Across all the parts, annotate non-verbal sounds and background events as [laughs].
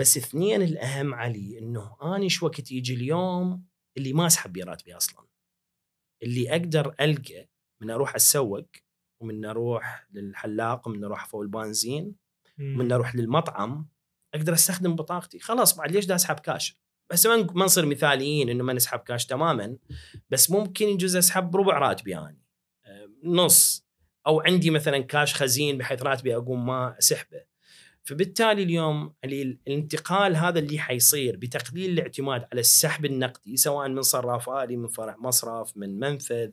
بس اثنين الأهم علي إنه اني إيش وقت يجي اليوم اللي ما أسحب بيه راتبي أصلا. اللي أقدر ألقى من أروح اتسوق ومن أروح للحلاق ومن أروح فوق البنزين ومن أروح للمطعم أقدر أستخدم بطاقتي. خلاص بعد ليش دا أسحب كاش بس ما ما نصير مثاليين إنه ما نسحب كاش تماما. بس ممكن يجوز أسحب ربع راتبي يعني نص. أو عندي مثلا كاش خزين بحيث راتبي أقوم ما أسحبه. فبالتالي اليوم الانتقال هذا اللي حيصير بتقليل الاعتماد على السحب النقدي سواء من صراف آلي من فرع مصرف من منفذ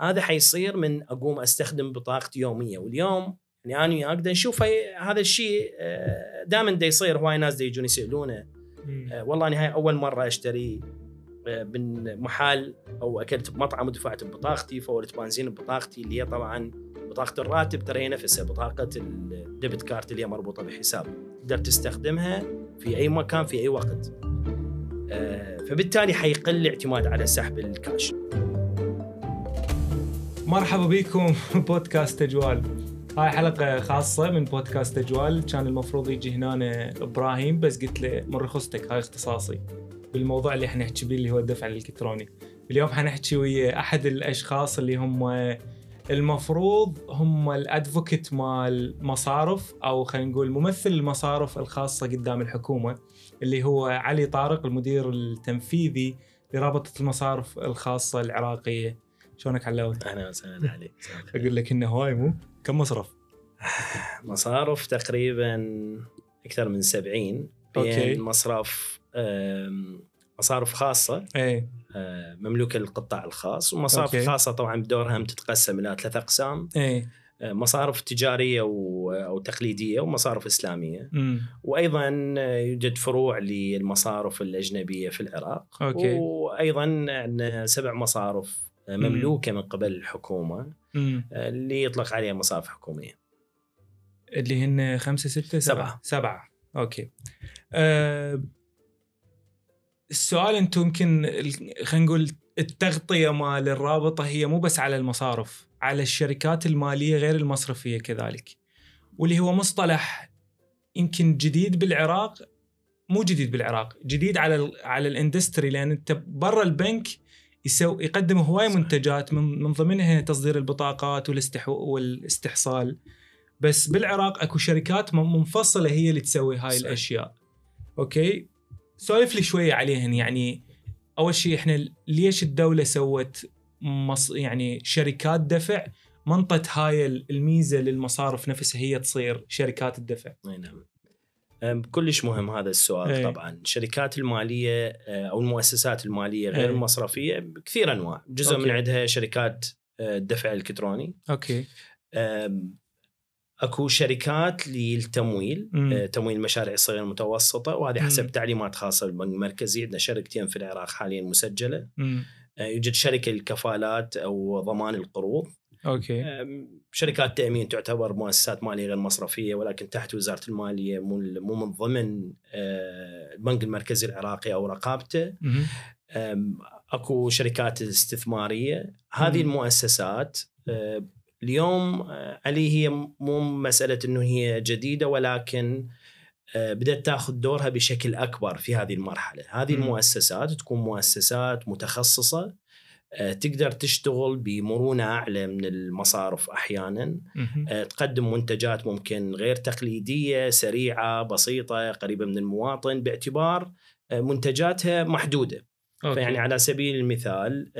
هذا حيصير من أقوم أستخدم بطاقتي يومية. واليوم يعني أنا أقدر نشوف هذا الشيء آه، دائما دا يصير هواي ناس دا يجون يسألونه آه، والله أنا هاي أول مرة أشتري من محل أو أكلت بمطعم ودفعت ببطاقتي فورت بنزين ببطاقتي اللي هي طبعا بطاقة الراتب ترى هي نفسها بطاقة ال debit card اللي هي مربوطة بحساب. تقدر تستخدمها في أي مكان في أي وقت. فبالتالي حيقل الاعتماد على سحب الكاش. مرحبا بكم [laughs] بودكاست أجوال. هاي حلقة خاصة من بودكاست أجوال. كان المفروض يجي هنا إبراهيم بس قلت له من رخصتك هاي اختصاصي. بالموضوع اللي حنحكي به اللي هو الدفع الإلكتروني اليوم حنحكي ويا أحد الأشخاص اللي هم المفروض هم الأدفوكيت مال مصارف أو خلينا نقول ممثل المصارف الخاصة قدام الحكومة اللي هو علي طارق المدير التنفيذي لرابطة المصارف الخاصة العراقية شلونك علاوي؟ أهلا وسهلا عليك [laughs] أقول لك إنه هواي مو كم مصرف؟ مصارف تقريبا أكثر من 70 بين okay. مصرف مصارف خاصة إيه مملوكة للقطاع الخاص ومصارف okay. خاصة طبعا بدورها تتقسم إلى ثلاث أقسام إيه مصارف تجارية أو تقليدية ومصارف إسلامية م. وأيضا يوجد فروع للمصارف الأجنبية في العراق okay. وأيضا عندنا سبع مصارف مملوكة من قبل الحكومة مم. اللي يطلق عليها مصارف حكومية. اللي هن خمسة ستة سبعة سبعة okay. أه السؤال أنتم يمكن خلينا نقول التغطية مال الرابطة هي مو بس على المصارف، على الشركات المالية غير المصرفية كذلك. واللي هو مصطلح يمكن جديد بالعراق مو جديد بالعراق، جديد على على ال industry لأن أنت برا البنك يسو يقدم هواي منتجات من, من ضمنها تصدير البطاقات والاستحو والاستحصال بس بالعراق أكو شركات منفصلة هي اللي تسوي هاي صحيح. الأشياء okay سولف لي شوية عليهن. يعني أول شيء إحنا ليش الدولة سوت مص يعني شركات دفع؟ منطت هاي الميزة للمصارف نفسها هي تصير شركات الدفع. أي نعم. كلش مهم هذا السؤال أي. طبعا. الشركات المالية آه، أو المؤسسات المالية غير أي. المصرفيه كثير أنواع. جزء okay. من عندها شركات الدفع الالكتروني okay. اكو شركات للتمويل مم. تمويل المشاريع الصغيره المتوسطه وهذه مم. حسب تعليمات خاصة بالبنك المركزي عندنا شركتين في العراق حاليا مسجلة مم. يوجد شركة للكفالات أو ضمان القروض okay شركات تأمين تعتبر مؤسسات مالية غير مصرفية ولكن تحت وزارة المالية مو مو من ضمن البنك المركزي العراقي أو رقابته مم. أكو شركات استثمارية هذه مم. المؤسسات اليوم علي هي مو مسألة إنه هي جديدة ولكن بدأت تأخذ دورها بشكل أكبر في هذه المرحلة، هذه. المؤسسات تكون مؤسسات متخصصة تقدر تشتغل بمرونة أعلى من المصارف أحيانا. تقدم منتجات ممكن غير تقليدية سريعة بسيطة قريبة من المواطن باعتبار منتجاتها محدودة okay. فيعني على سبيل المثال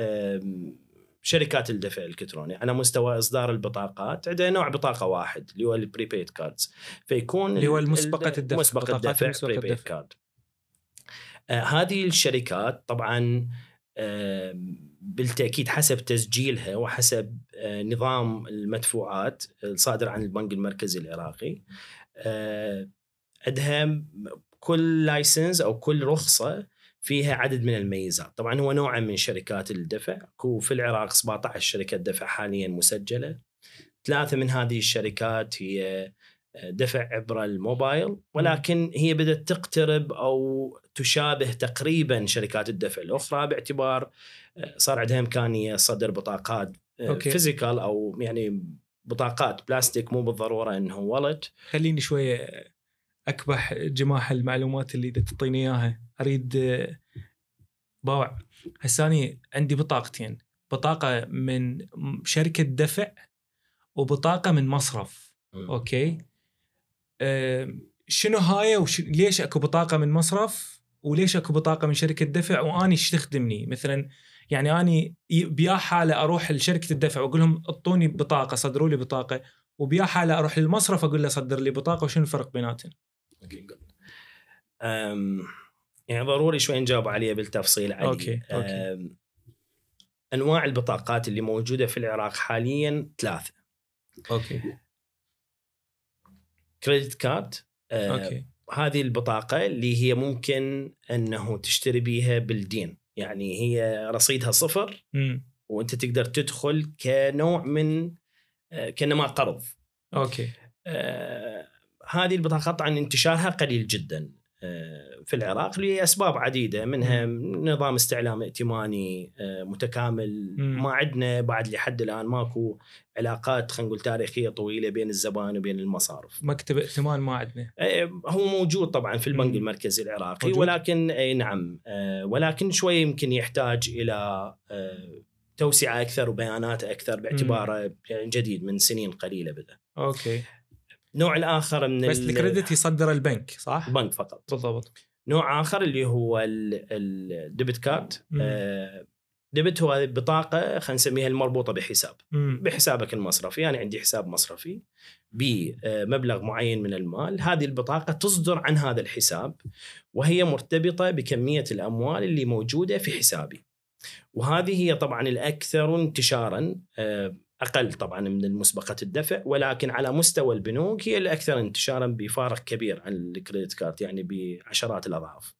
شركات الدفع الإلكتروني على مستوى إصدار البطاقات عندنا نوع بطاقة واحد اللي هو ال prepaid cards فيكون اللي هو ال- الدفع، بطاقات الدفع prepaid. card آه هذه الشركات طبعا آه بالتأكيد حسب تسجيلها وحسب آه نظام المدفوعات الصادر عن البنك المركزي العراقي. آه عندها كل license أو كل رخصة فيها عدد من الميزات. طبعا هو نوع من شركات الدفع. في العراق 17 شركه دفع حاليا مسجلة. ثلاثة من هذه الشركات هي دفع عبر الموبايل. ولكن هي بدأت تقترب أو تشابه تقريبا شركات الدفع الأخرى باعتبار صار عندها إمكانية صدر بطاقات okay. physical أو يعني بطاقات بلاستيك مو بالضرورة إنه ولد. خليني شوية أكبح جماح المعلومات اللي إذا تعطيني إياها. أريد باوع. هساني عندي بطاقتين. بطاقة من شركة دفع وبطاقة من مصرف. أوكي؟ أه شنو هاي وش... ليش أكو بطاقة من مصرف وليش أكو بطاقة من شركة دفع وأني إيش تخدمني؟ مثلا يعني أني بيا حالة أروح لشركة الدفع وأقول لهم أعطوني بطاقة صدروا لي بطاقة. وبيا حالة أروح للمصرف أقول له صدر لي بطاقة وشنو الفرق بيناتهم؟ يعني ضروري شوي نجاوب عليها بالتفصيل علي. okay, okay. أنواع البطاقات اللي موجودة في العراق حاليا ثلاثة. okay. credit card أه، okay. هذه البطاقة اللي هي ممكن أنه تشتري بيها بالدين. يعني هي رصيدها صفر امم وأنت تقدر تدخل كنوع من أه، كأنما قرض. أوكي. آه، هذه البطاقة طبعا انتشارها قليل جدا. آه، في العراق لأسباب عديدة منها نظام استعلام ائتماني آه، متكامل. ما عندنا بعد لحد الآن ماكو علاقات خلينا نقول تاريخية طويلة بين الزبائن وبين المصارف. مكتب ائتمان ما عندنا آه، هو موجود طبعا في البنك. المركزي العراقي موجود؟ ولكن اي نعم آه، ولكن شوي يمكن يحتاج إلى آه، توسعة أكثر وبيانات أكثر باعتباره يعني جديد من سنين قليلة بدا. okay النوع الآخر من بس ال- ال credit يصدر البنك صح؟ البنك فقط. بالضبط. نوع آخر اللي هو ال- ال debit card مم. آه، debit هو بطاقة خلينا نسميها المربوطة بحساب. امم بحسابك المصرفي يعني عندي حساب مصرفي بمبلغ معين من المال. هذه البطاقة تصدر عن هذا الحساب وهي مرتبطة بكمية الأموال اللي موجودة في حسابي. وهذه هي طبعا الأكثر انتشارا آه، أقل طبعا من المسبقة الدفع ولكن على مستوى البنوك هي الأكثر انتشارا بفارق كبير عن الكريدت كارد يعني بعشرات الأضعاف.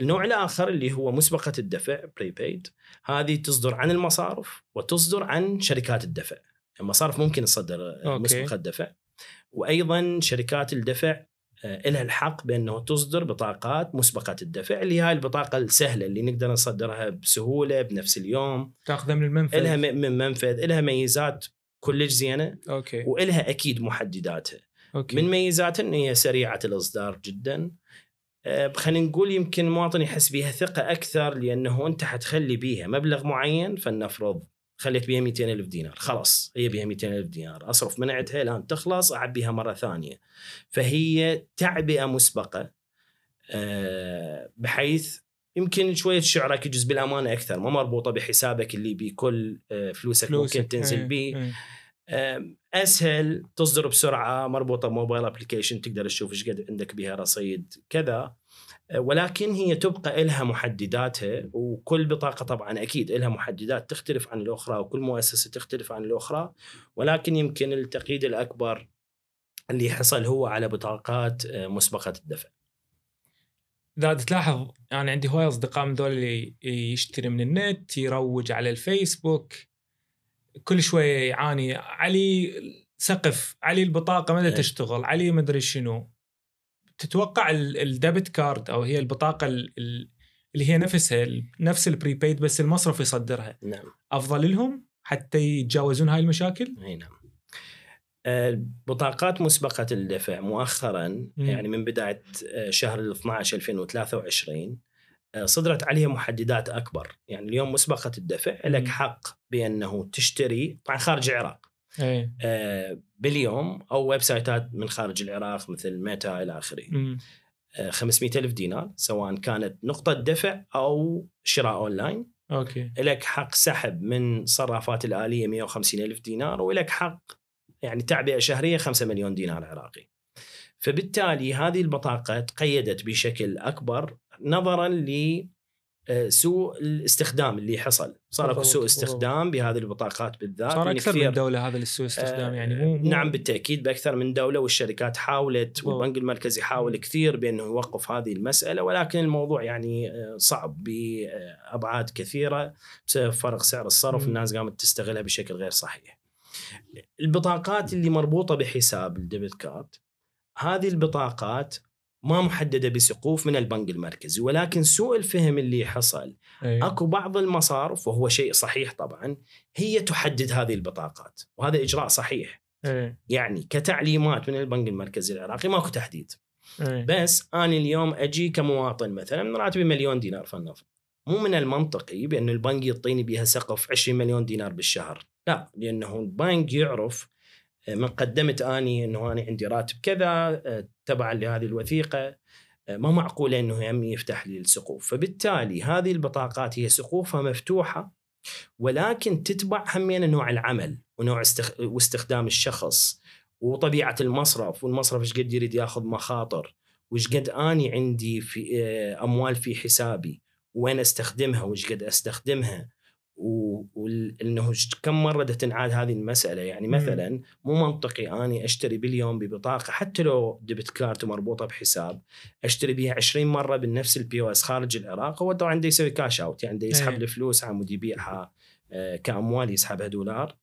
النوع الآخر اللي هو مسبقة الدفع بريبيد هذه تصدر عن المصارف وتصدر عن شركات الدفع. المصارف ممكن تصدر. مسبقة دفع وأيضا شركات الدفع لها الحق بانه تصدر بطاقات مسبقه الدفع اللي هاي البطاقة السهلة اللي نقدر نصدرها بسهولة بنفس اليوم. تاخذها من المنفذ. لها من منفذ لها ميزات كلش زينة. okay. وإلها أكيد محدداتها. okay. من ميزاتها ان هي سريعة الإصدار جدا. آه، خلينا نقول يمكن المواطن يحس بها ثقة أكثر لأنه أنت حتخلي بيها مبلغ معين فلنفرض خليت بيها 200 ألف دينار. خلاص هي بيها 200 ألف دينار. أصرف من عندها الآن تخلص أعبيها مرة ثانية. فهي تعبئة مسبقة آه، بحيث يمكن شوية شعرك يجوز بالأمانة أكثر. ما مربوطة بحسابك اللي بكل آه، فلوسك, فلوسك. ممكن تنزل إيه، بيه. إيه. أم، أسهل تصدر بسرعة مربوطة بموبايل أبلكيشن تقدر تشوف إيش قد عندك بها رصيد كذا. أه، ولكن هي تبقى لها محدداتها وكل بطاقة طبعا أكيد لها محددات تختلف عن الأخرى وكل مؤسسة تختلف عن الأخرى ولكن يمكن التقييد الأكبر اللي حصل هو على بطاقات أه، مسبقة الدفع. إذا تلاحظ يعني عندي هواي أصدقاء من ذول اللي يشتري من النت يروج على الفيسبوك كل شوية يعاني علي سقف علي البطاقة ما إيه. تشتغل علي ما أدري شنو تتوقع ال- ال debit card أو هي البطاقة ال- ال- اللي هي نفسها نفس ال prepaid بس المصرف يصدرها نعم. أفضل لهم حتى يتجاوزون هاي المشاكل؟ إي نعم. آه، بطاقات مسبقة الدفع مؤخرا يعني من بداية آه، شهر ال 12 2023 آه، صدرت عليها محددات أكبر يعني اليوم مسبقة الدفع لك مم. حق بأنه تشتري طبعا خارج العراق إيه. آه، باليوم أو website ات من خارج العراق مثل ميتا إلى آخره. مم. آه، 500 ألف دينار سواء كانت نقطة دفع أو شراء online. okay. لك حق سحب من صرافات الآلية 150 ألف دينار ولك حق يعني تعبئة شهرية 5 مليون دينار عراقي. فبالتالي هذه البطاقة تقيدت بشكل أكبر نظرا لسوء الاستخدام اللي حصل صار أكو سوء. استخدام بهذه البطاقات بالذات صار من أكثر من دولة هذا السوء استخدام آه، يعني مو مو- نعم بالتأكيد بأكثر من دولة والشركات حاولت. والبنك المركزي حاول كثير بأنه يوقف هذه المسألة ولكن الموضوع يعني آه، صعب بأبعاد كثيرة بسبب فرق سعر الصرف. الناس قامت تستغلها بشكل غير صحيح. البطاقات اللي مربوطة بحساب الديبت كارد هذه البطاقات ما محددة بسقوف من البنك المركزي ولكن سوء الفهم اللي حصل. إيه. أكو بعض المصارف وهو شيء صحيح طبعا هي تحدد هذه البطاقات وهذا إجراء صحيح. إيه. يعني كتعليمات من البنك المركزي العراقي ماكو تحديد. إيه. بس أنا اليوم أجي كمواطن مثلا راتبي مليون دينار فلنفرض مو من المنطقي بأن البنك يعطيني بها سقف 20 مليون دينار بالشهر. لا لأنه البنك يعرف من قدمت آني إنه أنا عندي راتب كذا آه، تبعا لهذه الوثيقة. آه، ما معقولة إنه يم يفتح لي السقوف. فبالتالي هذه البطاقات هي سقوفها مفتوحة ولكن تتبع همين نوع العمل ونوع استخ... واستخدام الشخص وطبيعة المصرف. والمصرف إيش قد يريد ياخذ مخاطر؟ وإيش قد آني عندي في آه، أموال في حسابي؟ وين أستخدمها؟ وإيش قد أستخدمها؟ وانه كم مرة تنعاد هذه المسألة. يعني. مثلا مو منطقي أني أشتري باليوم ببطاقة حتى لو debit card مربوطة بحساب أشتري بها 20 مرة بنفس ال POS خارج العراق هو طبعا عنده يسوي cash out يعني عنده يسحب إيه. الفلوس عمود يبيعها آه، كأموال يسحبها دولار.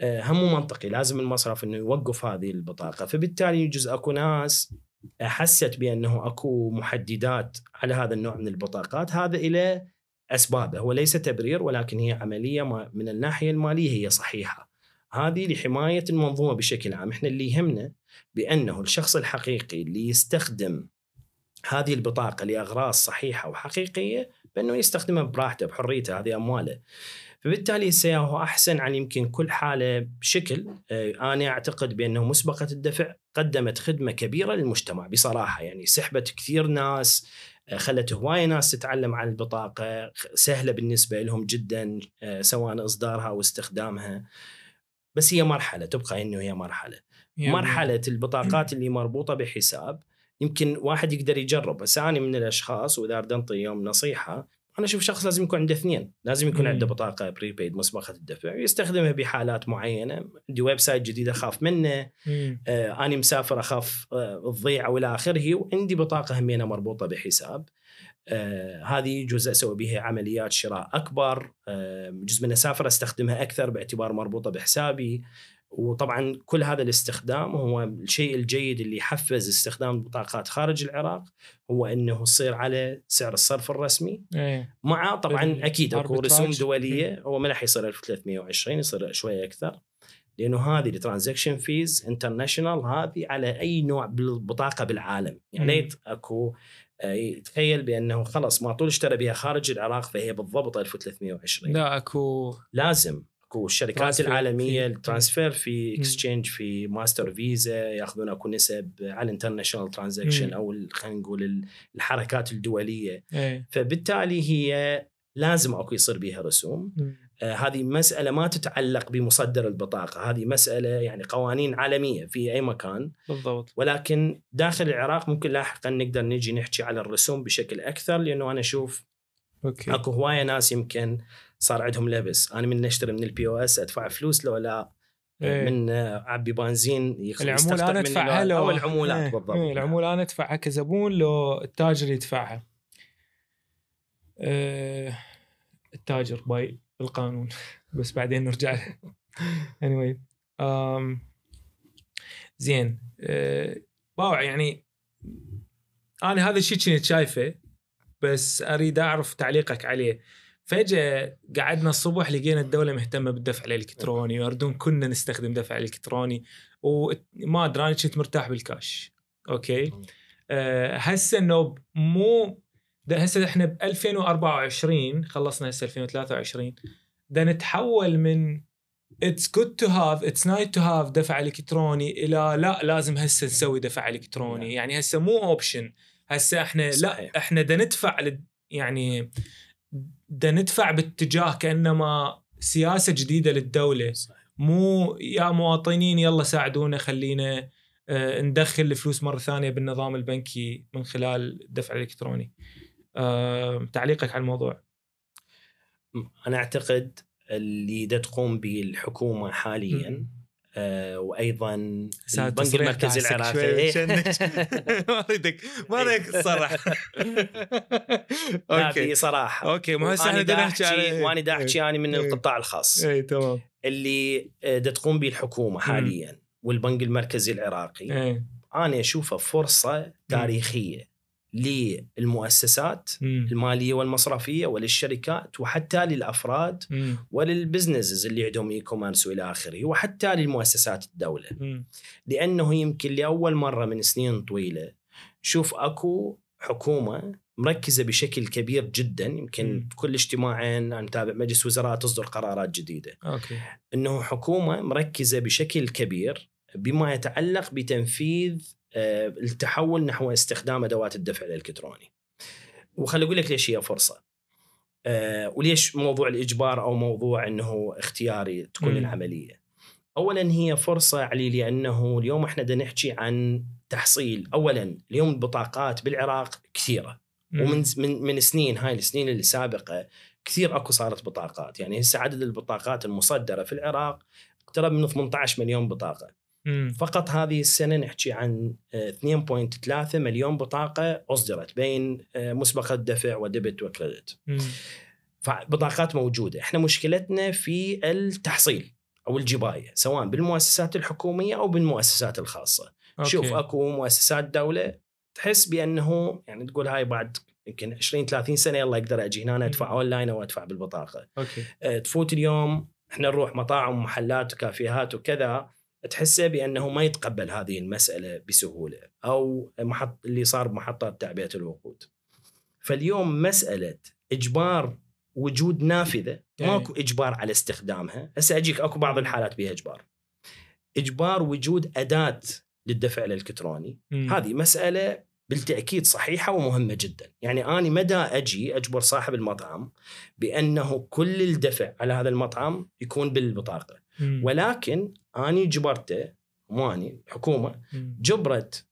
آه، هم مو منطقي. لازم المصرف إنه يوقف هذه البطاقة. فبالتالي يجوز أكو ناس حست بأنه أكو محددات على هذا النوع من البطاقات. هذا إلى أسبابه هو ليس تبرير ولكن هي عملية من الناحية المالية هي صحيحة. هذه لحماية المنظومة بشكل عام. إحنا اللي يهمنا بأنه الشخص الحقيقي اللي يستخدم هذه البطاقة لأغراض صحيحة وحقيقية بأنه يستخدمها براحته بحريته هذه أمواله. فبالتالي سيهو أحسن عن يمكن كل حالة بشكل. آه، أنا أعتقد بأنه مسبقة الدفع قدمت خدمة كبيرة للمجتمع بصراحة. يعني سحبت كثير ناس خلت هوايه ناس تتعلم عن البطاقة خ- سهلة بالنسبة لهم جدا آه، سواء إصدارها أو استخدامها. بس هي مرحلة تبقى إنه هي مرحلة. مرحلة البطاقات اللي مربوطة بحساب يمكن واحد يقدر يجرب. بس أنا من الأشخاص وإذا اريد انطي يوم نصيحة أنا أشوف شخص لازم يكون عنده اثنين. لازم يكون. عنده بطاقة prepaid مسبقة الدفع يستخدمها بحالات معينة. عندي website جديد أخاف منه. آه أنا مسافر أخاف آه تضيع وإلى آخره وعندي بطاقة همينة مربوطة بحساب. آه هذه جزء أسوي بها عمليات شراء أكبر. آه جزء من أسافر أستخدمها أكثر باعتبار مربوطة بحسابي. وطبعا كل هذا الاستخدام هو الشيء الجيد اللي يحفز استخدام البطاقات خارج العراق هو إنه يصير على سعر الصرف الرسمي. إيه. مع طبعا أكيد أكو. رسوم دولية هو ما راح يصير 1320 يصير شوية أكثر لأنه هذه ال transaction fees international هذه على أي نوع بالبطاقه بالعالم. يعني. ليت أكو آه، يتخيل بأنه خلص ما طول اشترى بها خارج العراق فهي بالضبط 1320 لا أكو لازم. اكو الشركات transfer العالمية fee- ال transfer fee. exchange fee ماستر فيزا ياخذون اكو نسب على ال international transaction. أو خلينا نقول ال- الحركات الدولية. إيه. فبالتالي هي لازم أكو يصير بها رسوم. آه، هذه مسألة ما تتعلق بمصدر البطاقة. هذه مسألة يعني قوانين عالمية في أي مكان. بالضبط. ولكن داخل العراق ممكن لاحقا نقدر نجي نحكي على الرسوم بشكل أكثر لأنه أنا أشوف okay. أكو هواية ناس يمكن صار عندهم لبس. أنا من نشتري من ال POS أدفع فلوس لو لا إيه. من آه، عبي بنزين العمولة أنا أدفعها لو- أو العمولات إيه، بالضبط. إيه العمولة أنا أدفعها كزبون لو التاجر يدفعها. آه، التاجر by القانون [laughs] بس بعدين نرجع. له [laughs] anyway um, زين آه، باوع يعني أنا هذا الشيء كنت شايفه بس أريد أعرف تعليقك عليه. فجأة قعدنا الصبح لقينا الدولة مهتمة بالدفع الإلكتروني ويردون كنا نستخدم دفع إلكتروني وما أدري أنا كنت مرتاح بال cash okay أه هسه إنه مو ده هسه إحنا ب 2024 خلصنا هسه 2023 ده نتحول من it's good to have it's nice to have دفع إلكتروني إلى لا لازم هسه نسوي دفع إلكتروني نعم. يعني هسه مو option هسه إحنا صحيح. لا إحنا دا ندفع يعني دا ندفع باتجاه كأنما سياسة جديدة للدولة صحيح. مو يا مواطنين يلا ساعدونا خلينا آه، ندخل الفلوس مرة ثانية بالنظام البنكي من خلال الدفع الالكتروني. آه، تعليقك على الموضوع؟ أنا أعتقد اللي دا تقوم به الحكومة حاليا آه وأيضا البنك المركزي العراقي. [laughs] [laughs] ما اريدك ما أريدك تصرح. [laughs] لا في صراحة. okay ما هسه إحنا نحكي احكي وأنا دا احكي يعني من إيه. القطاع الخاص. اي تمام. اللي آه، دا تقوم به الحكومة حاليا والبنك المركزي العراقي اي أنا أشوفه فرصة تاريخية. للمؤسسات مم. المالية والمصرفية وللشركات وحتى للأفراد مم. ولل businesses اللي عندهم e-commerce وإلى آخره وحتى للمؤسسات الدولة مم. لأنه يمكن لأول مرة من سنين طويلة شوف أكو حكومة مركزة بشكل كبير جدا يمكن مم. كل اجتماعين أنا متابع مجلس وزراء تصدر قرارات جديدة أوكي إنه حكومة مركزة بشكل كبير بما يتعلق بتنفيذ التحول نحو استخدام أدوات الدفع الإلكتروني. وخلي أقول لك ليش هي فرصة. آه، وليش موضوع الإجبار أو موضوع إنه اختياري تكون. العملية. اولا هي فرصة علي لأنه اليوم إحنا بدنا نحكي عن تحصيل، اولا اليوم البطاقات بالعراق كثيرة مم. ومن من من سنين هاي السنين اللي سابقة كثير أكو صارت بطاقات، يعني هسه عدد البطاقات المصدرة في العراق اقترب من 18 مليون بطاقة. مم. فقط هذه السنة نحكي عن آه، 2.3 مليون بطاقة أصدرت بين آه، مسبقه الدفع وديبت وكريدت. فبطاقات موجودة، إحنا مشكلتنا في التحصيل أو الجباية سواء بالمؤسسات الحكومية أو بالمؤسسات الخاصة. okay. شوف أكو مؤسسات دولة تحس بأنه يعني تقول هاي بعد يمكن 20 30 سنة يلا أقدر أجي هنا أدفع. أونلاين أو أدفع بالبطاقة. okay آه، تفوت اليوم إحنا نروح مطاعم ومحلات وكافيهات وكذا تحسه بأنه ما يتقبل هذه المسألة بسهولة أو محط اللي صار بمحطات تعبئة الوقود. فاليوم مسألة إجبار وجود نافذة يعني- ماكو إجبار على استخدامها، هسه أجيك أكو بعض الحالات بها إجبار. إجبار وجود أداة للدفع الإلكتروني مم. هذه مسألة بالتأكيد صحيحة ومهمة جدا يعني أنا مدى أجي أجبر صاحب المطعم بأنه كل الدفع على هذا المطعم يكون بالبطاقة مم. ولكن أنا جبرته مو أني الحكومة مم. جبرت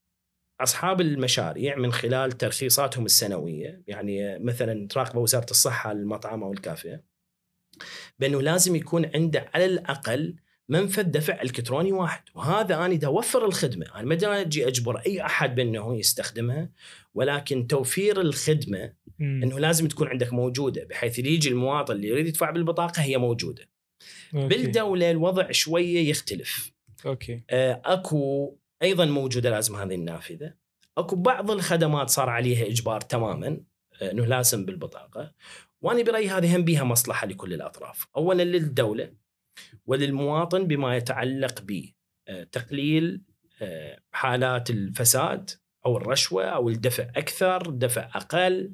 أصحاب المشاريع من خلال ترخيصاتهم السنوية يعني مثلا تراقب وزارة الصحة المطعم أو الكافيه بأنه لازم يكون عنده على الأقل منفذ دفع إلكتروني واحد وهذا أنا دا أوفر الخدمة أنا ما دا أجي أجبر أي أحد بأنه يستخدمها ولكن توفير الخدمة. إنه لازم تكون عندك موجودة بحيث اللي يجي المواطن اللي يريد يدفع بالبطاقة هي موجودة أوكي. بالدولة الوضع شوية يختلف. okay. آه، أكو أيضا موجودة لازم هذه النافذة. أكو بعض الخدمات صار عليها إجبار تماما آه، إنه لازم بالبطاقة. وأنا برأيي هذه هم بها مصلحة لكل الأطراف. اولا للدولة وللمواطن بما يتعلق بتقليل آه، حالات الفساد أو الرشوة أو الدفع أكثر دفع أقل.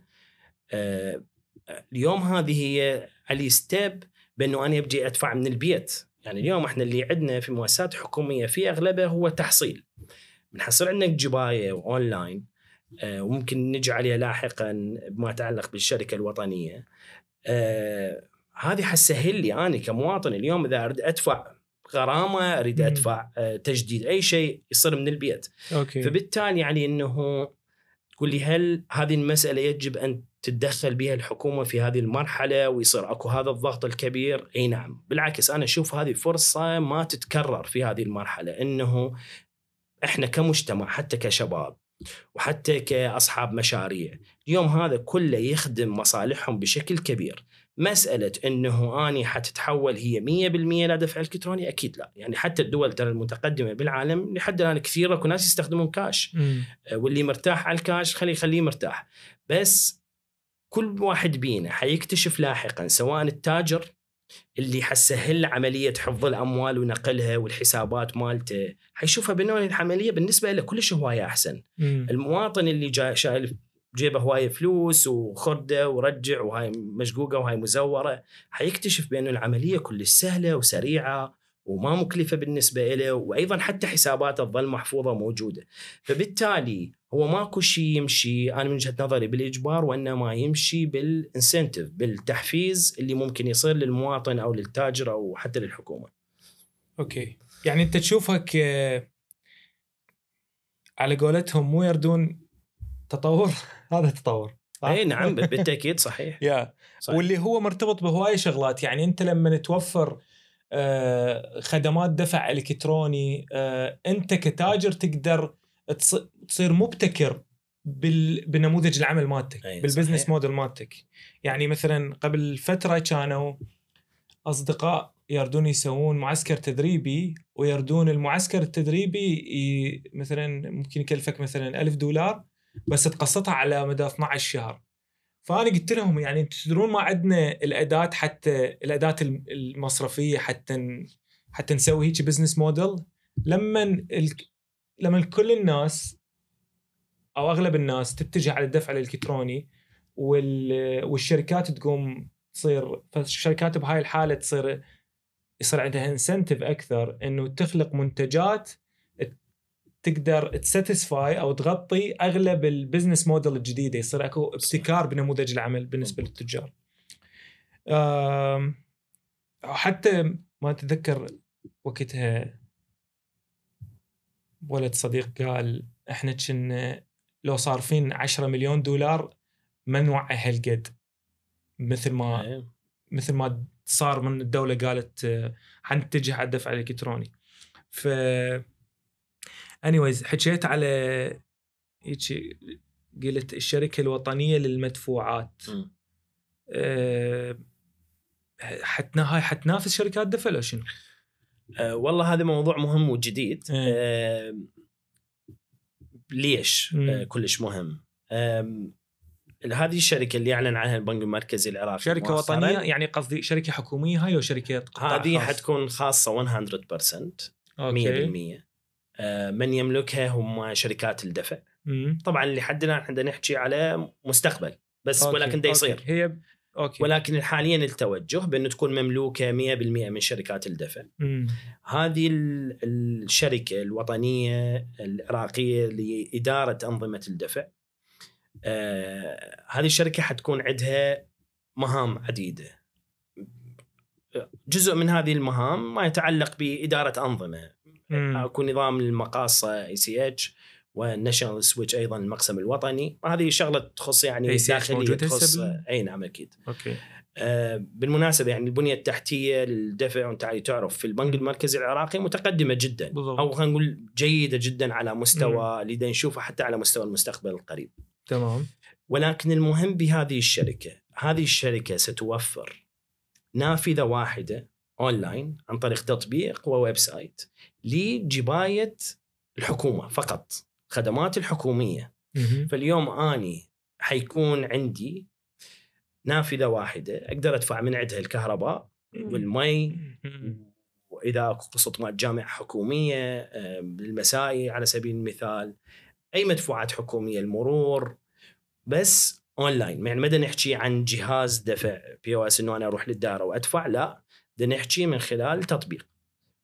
اليوم هذه هي early step. بأنه أنا ابجي أدفع من البيت. يعني اليوم إحنا اللي عندنا في مؤسسات حكومية في أغلبها هو تحصيل. بنحصل عندك جباية وأونلاين آه، وممكن نجي عليها لاحقا بما يتعلق بالشركة الوطنية. آه، هذه حتسهل لي أنا كمواطن اليوم إذا أريد أدفع غرامة أريد. أدفع آه، تجديد أي شيء يصير من البيت. okay. فبالتالي يعني إنه تقول لي هل هذه المسألة يجب أن تتدخل بها الحكومة في هذه المرحلة ويصير أكو هذا الضغط الكبير؟ إي نعم، بالعكس أنا أشوف هذه فرصة ما تتكرر في هذه المرحلة إنه إحنا كمجتمع حتى كشباب وحتى كأصحاب مشاريع، اليوم هذا كله يخدم مصالحهم بشكل كبير. مسألة إنه آني حتتحول هي 100% لدفع إلكتروني أكيد لا، يعني حتى الدول ترى المتقدمة بالعالم لحد الان كثير أكو ناس يستخدمون كاش. مم. واللي مرتاح على الكاش خليه يخليه مرتاح بس كل واحد بينا حيكتشف لاحقا سواء التاجر اللي حسهل له عملية حفظ الأموال ونقلها والحسابات مالته حيشوفها بأنه العملية بالنسبة له كلش هواية أحسن مم. المواطن اللي جاي شايل جيبه هواية فلوس وخردة ورجع وهاي مشقوقة وهاي مزورة حيكتشف بأنه العملية كلش سهلة وسريعة وما مكلفة بالنسبة له وأيضا حتى حساباته تظل محفوظة موجودة. فبالتالي هو ماكو شيء يمشي أنا من وجهة نظري بالإجبار وإنما يمشي بال incentive بالتحفيز اللي ممكن يصير للمواطن أو للتاجر أو حتى للحكومة. okay. يعني أنت تشوفها ك على قولتهم مو يردون تطور؟ [laughs] هذا تطور؟ اي نعم بالتأكيد صحيح. [laughs] yeah. صحيح. واللي هو مرتبط بهواي شغلات يعني أنت لما توفر آه، خدمات دفع إلكتروني آه، أنت كتاجر تقدر تص- تصير مبتكر بال... بنموذج العمل مالتك أي، بال business. model مالتك يعني مثلا قبل فترة كانوا أصدقاء يردون يسوون معسكر تدريبي ويردون المعسكر التدريبي ي... مثلا ممكن يكلفك مثلا ألف دولار بس تقسطها على مدى 12 شهر فأنا قلت لهم يعني تدرون ما عندنا الأداة حتى الأداة الم- المصرفية حتى حتى نسوي هيك business model لما ال... لما كل الناس أو أغلب الناس تتجه على الدفع الإلكتروني وال... والشركات تقوم تصير فالشركات بهاي الحالة تصير يصير عندها incentive أكثر إنه تخلق منتجات تقدر satisfy أو تغطي أغلب ال business model الجديده يصير أكو ابتكار بنموذج العمل بالنسبة للتجار. حتى ما أتذكر وقتها وليد صديق قال إحنا كنا لو صارفين 10 مليون دولار ما نوعي هالقد مثل ما إيه. مثل ما صار من الدولة قالت آه، حنتجه على الدفع الإلكتروني ف anyways حكيت على هيك قلت الشركة الوطنية للمدفوعات. أه حتنا هاي حتنافس شركات دفع ولا شنو؟ آه والله هذا موضوع مهم وجديد إيه. آه ليش مم. آه كلش مهم هذه الشركة اللي أعلن عنها البنك المركزي العراقي شركة وطنية يعني قصدي شركة حكومية هاي وشركة قطاع هذه؟ حتكون خاصة 100% 100% أوكي آه، من يملكها هم شركات الدفع مم. طبعا لحد الان إحنا نحكي على مستقبل بس okay. ولكن ده أوكي. يصير هي okay ولكن حاليا التوجه بانه تكون مملوكة 100% من شركات الدفع مم. هذه ال- الشركة الوطنية العراقية لإدارة أنظمة الدفع آه هذه الشركة حتكون عندها مهام عديدة جزء من هذه المهام ما يتعلق بإدارة أنظمة. أكو نظام المقاصة ACH وال national switch أيضا المقسم الوطني. هذه شغلة تخص يعني ACH داخليه موجود هسه تخص أي نعم أكيد. okay. آه، بالمناسبة يعني البنية التحتية للدفع وأنت تعرف في البنك المركزي العراقي متقدمة جدا بالضبط. أو خلينا نقول جيدة جدا على مستوى اللي نشوفه حتى على مستوى المستقبل القريب. تمام. ولكن المهم بهذه الشركة هذه الشركة ستوفر نافذة واحدة اونلاين عن طريق تطبيق و website لجباية الحكومة فقط خدمات الحكومية. فاليوم أني حيكون عندي نافذة واحدة أقدر أدفع من عندها الكهرباء والمي. وإذا أكو قسط مال جامعة حكومية بالمسائي على سبيل المثال أي مدفوعات حكومية المرور بس أونلاين يعني ما نحكي عن جهاز دفع POS إنه أنا أروح للدائرة وأدفع لا بدنا نحكي من خلال تطبيق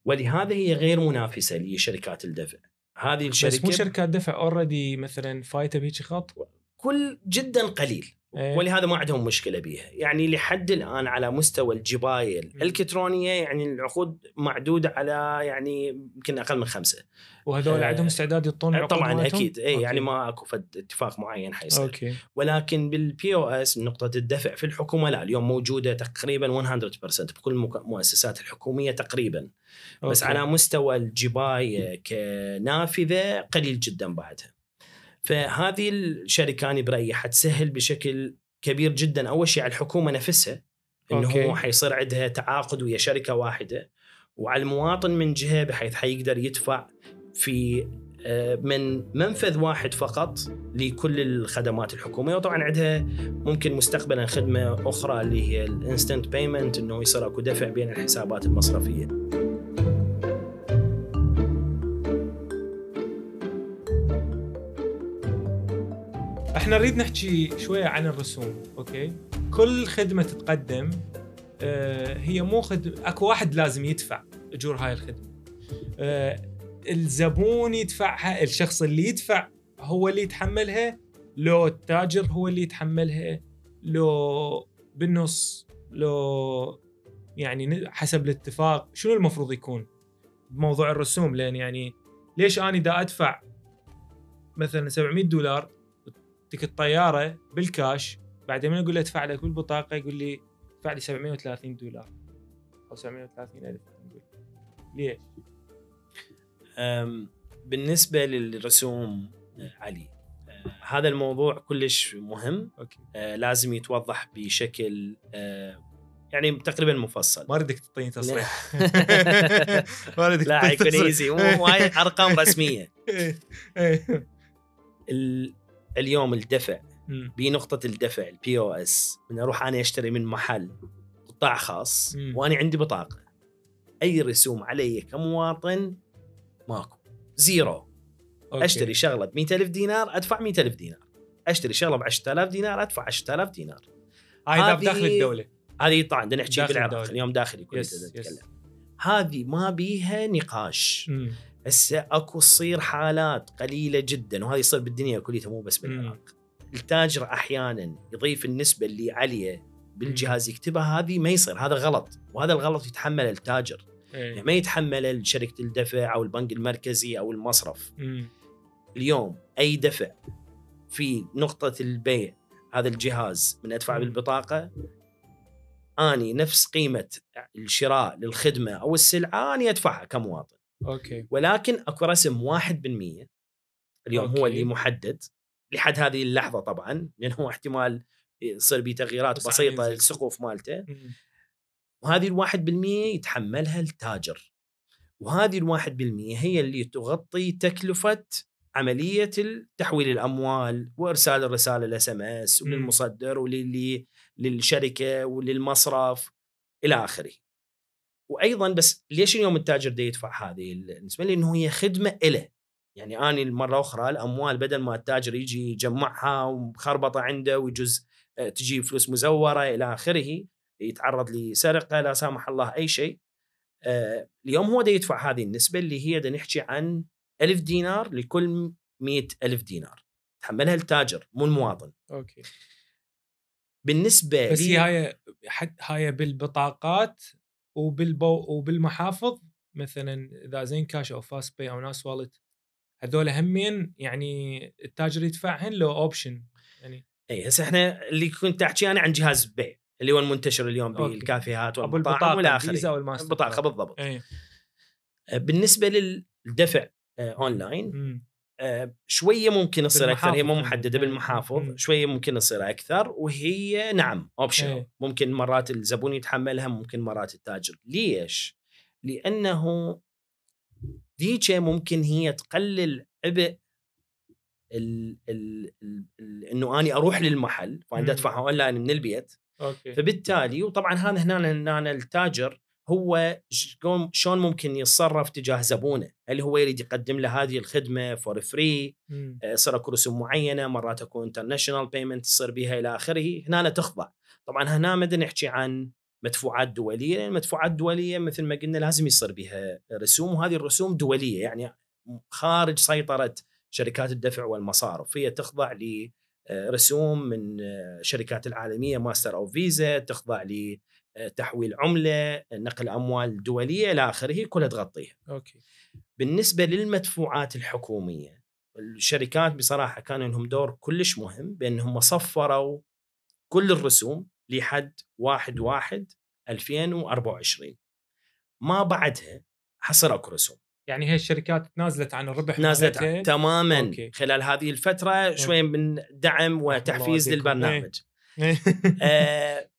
ولهذا هي غير منافسة لشركات الدفع. هذه بس مو الشركة شركات دفع already مثلا فايته بهيك خط؟ كل جدا قليل. إيه. ولهذا ما عندهم مشكلة بها يعني لحد الآن على مستوى الجبايه الإلكترونية يعني العقود معدودة على يعني يمكن أقل من خمسة وهذول آه، عندهم استعداد يطون العقود طبعا؟ أكيد اي okay. يعني ما أكو فد اتفاق معين حيصير okay ولكن بال POS نقطة الدفع في الحكومة لا اليوم موجودة تقريبا 100% بكل المؤسسات الحكومية تقريبا بس okay. على مستوى الجبايه كنافذة قليل جدا بعدها فهذه الشركة أنا برايي حتسهل بشكل كبير جدا. أول شيء على الحكومة نفسها إنه okay. هو حيصير عندها تعاقد ويا شركة واحدة وعلى المواطن من جهة بحيث حيقدر يدفع في آه، من منفذ واحد فقط لكل الخدمات الحكومية. وطبعا عندها ممكن مستقبلا خدمة أخرى اللي هي ال instant payment إنه يصير أكو دفع بين الحسابات المصرفية. إحنا نريد نحكي شوية عن الرسوم okay؟ كل خدمة تتقدم آه، هي مو خدمه أكو واحد لازم يدفع أجور هاي الخدمة. آه، الزبون يدفعها الشخص اللي يدفع هو اللي يتحملها لو التاجر هو اللي يتحملها لو بالنص لو يعني حسب الاتفاق شنو المفروض يكون بموضوع الرسوم؟ لأن يعني ليش أنا دا أدفع مثلا 700 دولار ticket طياره بالكاش بعدين من أقول له ادفع لك بالبطاقة يقول لي ادفع لي 730 دولار أو 730 ألف. نقول ليش؟ أم، بالنسبة للرسوم آه، علي آه، هذا الموضوع كلش مهم. okay. آه، لازم يتوضح بشكل آه، يعني تقريبا مفصل. ما أريدك تعطيني تصريح. [laughs] ما أريدك لا تصريح. easy مو مو هاي أرقام رسمية. [laughs] إيه، إيه. اليوم الدفع. بنقطه الدفع ال POS من أروح أنا أشتري من محل قطاع خاص. وأنا عندي بطاقة أي رسوم علي كمواطن ماكو zero okay. أشتري شغلة ب ألف دينار أدفع 100000 دينار أشتري شغلة ب 10000 دينار أدفع 10000 دينار هاي هذه- داخل الدولة هذه طبعا بدنا نحكي بالعراق. اليوم داخلي كل yes، هذه ما بيها نقاش مم. هسه اكو تصير حالات قليلة جدا وهذه يصير بالدنيا كلها مو بس بالعراق. التاجر أحيانا يضيف النسبة اللي عاليه بالجهاز يكتبها هذه ما يصير هذا غلط. وهذا الغلط يتحمله التاجر. إيه. يعني ما يتحمله شركة الدفع أو البنك المركزي أو المصرف. مم. اليوم أي دفع في نقطة البيع هذا الجهاز من أدفع مم. بالبطاقة أني نفس قيمة الشراء للخدمة أو السلعة أني أدفعها كمواطن. okay ولكن أكو رسم 1% اليوم هو okay. اللي محدد لحد هذه اللحظة طبعا لأنه هو احتمال يصير به تغييرات بسيطة. السقوف مالته. وهذه الواحد بالمية يتحملها التاجر وهذه الواحد بالمية هي اللي تغطي تكلفة عملية تحويل الأموال وإرسال الرسالة ال SMS. وللمصدر وللي للشركة وللمصرف إلى آخره وأيضا بس ليش اليوم التاجر دا يدفع هذه النسبة لأنه هي خدمة إله؟ يعني أنا المرة أخرى الأموال بدل ما التاجر يجي يجمعها ومخربطة عنده ويجوز آه، تجي فلوس مزورة إلى آخره يتعرض لسرقة لا سامح الله أي شيء آه اليوم هو دا يدفع هذه النسبة اللي هي دا نحكي عن ألف دينار لكل مئة ألف دينار. تحملها التاجر مو المواطن. أوكي. بالنسبة بس لي هي هاي حد هاي بالبطاقات وبال POS وبالمحافظ مثلا إذا زين كاش أو فاست باي أو ناس والت هذول همين يعني التاجر يدفعهن لو option يعني إي هسه إحنا اللي كنت أحكي أنا عن جهاز بيع اللي هو المنتشر اليوم. بالكافيهات والمطاعم والى آخره البطاقه. بالضبط إي آه، بالنسبة للدفع اونلاين. آه، شوية ممكن تصير أكثر هي مو بالمحافظ محددة يعني. بالمحافظ. شوية ممكن تصير أكثر وهي نعم option إيه. ممكن مرات الزبون يتحملها ممكن مرات التاجر ليش لأنه ذيك ممكن هي تقلل عبء ال ال ال إنه أني أروح للمحل فانا مم. ادفعها اونلاين من البيت أوكي فبالتالي وطبعا هذا هنا هنا التاجر هو شلون ممكن يتصرف تجاه زبونه؟ هل هو يريد يقدم له هذه الخدمة فور فري. يصير اكو رسوم معينة مرات اكو international payment تصير بها إلى آخره. هنا تخضع. طبعا هنا ما نحكي عن مدفوعات دولية. لأن المدفوعات الدوليه مثل ما قلنا لازم يصير بها رسوم وهذه الرسوم دولية يعني خارج سيطرة شركات الدفع والمصارف. هي تخضع لرسوم من شركات العالمية ماستر أو فيزا تخضع لتحويل عملة نقل أموال دولية إلى آخره كلها تغطيها. أوكي. بالنسبة للمدفوعات الحكومية الشركات بصراحة كان لهم دور كلش مهم بأنهم صفروا كل الرسوم لحد 1 1 2024 ما بعدها حصر أكو رسوم. يعني هي الشركات تنازلت عن الربح نازلت مالتها. تماما أوكي. خلال هذه الفترة شوية من دعم وتحفيز. للبرنامج. [laughs] آه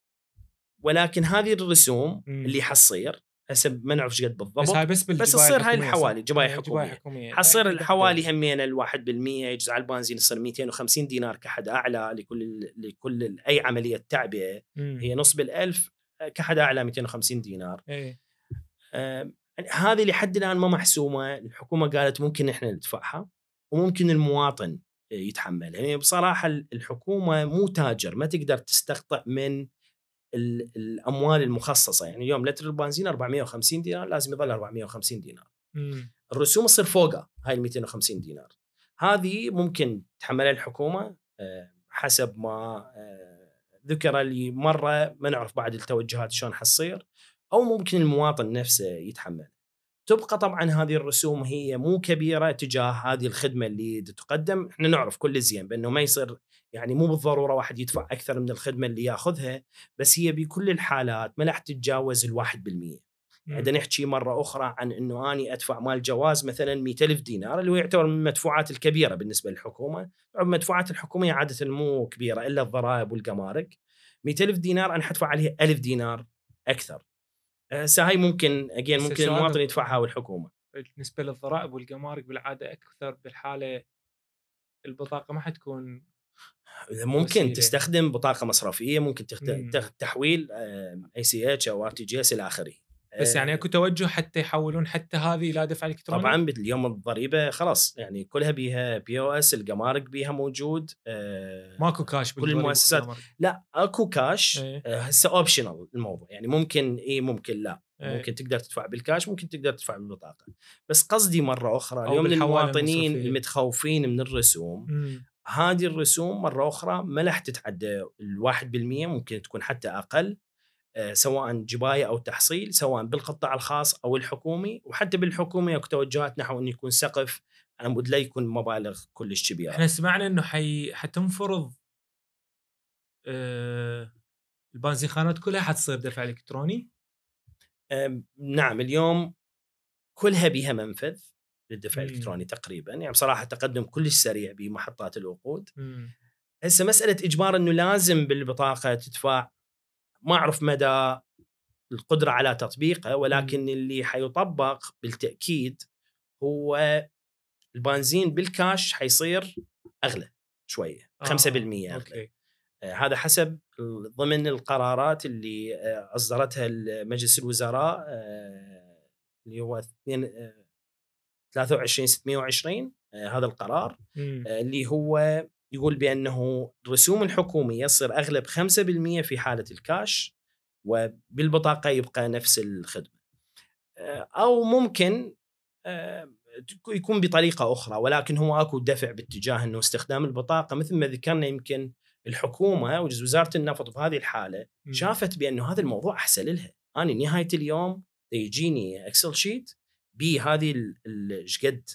ولكن هذه الرسوم مم. اللي حصير هسه ما نعرف إيش قد بس بالضبط هاي بس بس تصير هاي الحوالي؟ جباية إيه، حكومية. حكومية حصير إحنا الحوالي همين الواحد بالمية يجوز على البنزين يصير 250 دينار كحد أعلى لكل لكل ال- أي عملية تعبئة مم. هي نص بالألف آه، كحد أعلى 250 دينار إيه آه، يعني هذه لحد الآن ما محسومة الحكومة قالت ممكن إحنا ندفعها وممكن المواطن آه، يتحملها يعني بصراحة ال- الحكومة مو تاجر ما تقدر تستقطع من ال- الأموال المخصصة. يعني اليوم لتر البنزين 450 دينار لازم يظل 450 دينار. مم. الرسوم تصير فوقها هاي ال 250 دينار. هذه ممكن تحملها الحكومة آه، حسب ما آه، ذكر لي مرة ما نعرف بعد التوجهات شلون حتصير أو ممكن المواطن نفسه يتحمل. تبقى طبعا هذه الرسوم هي مو كبيرة تجاه هذه الخدمة اللي تقدم إحنا نعرف كل زين بأنه ما يصير يعني مو بالضرورة واحد يدفع أكثر من الخدمة اللي ياخذها بس هي بكل الحالات ما راح تتجاوز الواحد بالمية مم. بدنا نحكي مرة أخرى عن إنه أني أدفع مال جواز مثلا 100 ألف دينار اللي هو يعتبر من المدفوعات الكبيرة بالنسبة للحكومة، طبعا المدفوعات الحكوميه عادة مو كبيرة إلا الضرائب والجمارك. 100 ألف دينار أنا حدفع عليها 1000 دينار أكثر. هسه هاي ممكن اجين ممكن المواطن يدفعها والحكومة. بالنسبة للضرائب والجمارك بالعادة أكثر بالحالة البطاقة ما حتكون ممكن وسيلة. تستخدم بطاقة مصرفية ممكن تخت... مم. تخ- تحويل اي سي اتش أو RTGS إلى آخره بس آه، يعني اكو توجه حتى يحولون حتى هذه إلى دفع الكتروني طبعا اليوم الضريبة خلاص يعني كلها بيها POS الجمارك بيها موجود آه، ماكو كاش كل المؤسسات. لا اكو كاش إيه. آه، هسه optional الموضوع يعني ممكن إي ممكن لا إيه. ممكن تقدر تدفع بالكاش ممكن تقدر تدفع بالبطاقة بس قصدي مرة أخرى اليوم المصرفية. المتخوفين من الرسوم مم. هذه الرسوم مرة أخرى ما راح تتعدى الواحد بالمية ممكن تكون حتى أقل سواء جباية أو تحصيل سواء بالقطاع الخاص أو الحكومي وحتى بالحكومي اكو توجهات نحو انه يكون سقف على مود لا يكون مبالغ كلش كبيرة إحنا سمعنا إنه حي... حتنفرض آه... البنزينخانات كلها حتصير دفع إلكتروني أم، نعم اليوم كلها بها منفذ للدفع مم. الالكتروني تقريبا يعني بصراحة تقدم كلش سريع بمحطات الوقود مم. هسه مسألة إجبار إنه لازم بالبطاقة تدفع ما أعرف مدى القدرة على تطبيقه ولكن اللي حيطبق بالتأكيد هو البنزين بالكاش حيصير أغلى شوية 5% أغلى. أوكي. آه، هذا حسب ضمن القرارات اللي آه، أصدرتها مجلس الوزراء آه، اللي هو 2 آه، 23 620 آه، هذا القرار مم. آه، اللي هو يقول بأنه الرسوم الحكومية تصير أغلب 5% في حالة الكاش وبالبطاقة يبقى نفس الخدمة. آه، أو ممكن آه، يكون بطريقة أخرى ولكن هو أكو دفع باتجاه إنه استخدام البطاقة مثل ما ذكرنا يمكن الحكومة وزارة النفط بهذه الحالة. شافت بأنه هذا الموضوع أحسن لها أنا نهاية اليوم يجيني Excel sheet بهذه إيش قد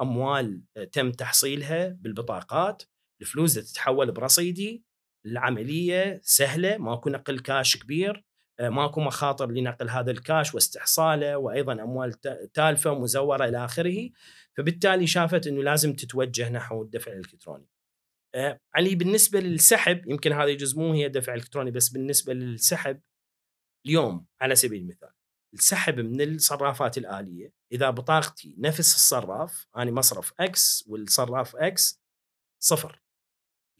أموال تم تحصيلها بالبطاقات الفلوس تتحول برصيدي العملية سهلة ماكو نقل كاش كبير آه، ماكو مخاطر لنقل هذا الكاش واستحصاله وأيضا أموال تالفة مزوره إلى آخره فبالتالي شافت إنه لازم تتوجه نحو الدفع الإلكتروني. آه، علي بالنسبة للسحب يمكن هذا جزء مو هي دفع إلكتروني بس بالنسبة للسحب اليوم على سبيل المثال السحب من الصرافات الآلية إذا بطاقتي نفس الصراف أنا مصرف أكس والصراف أكس صفر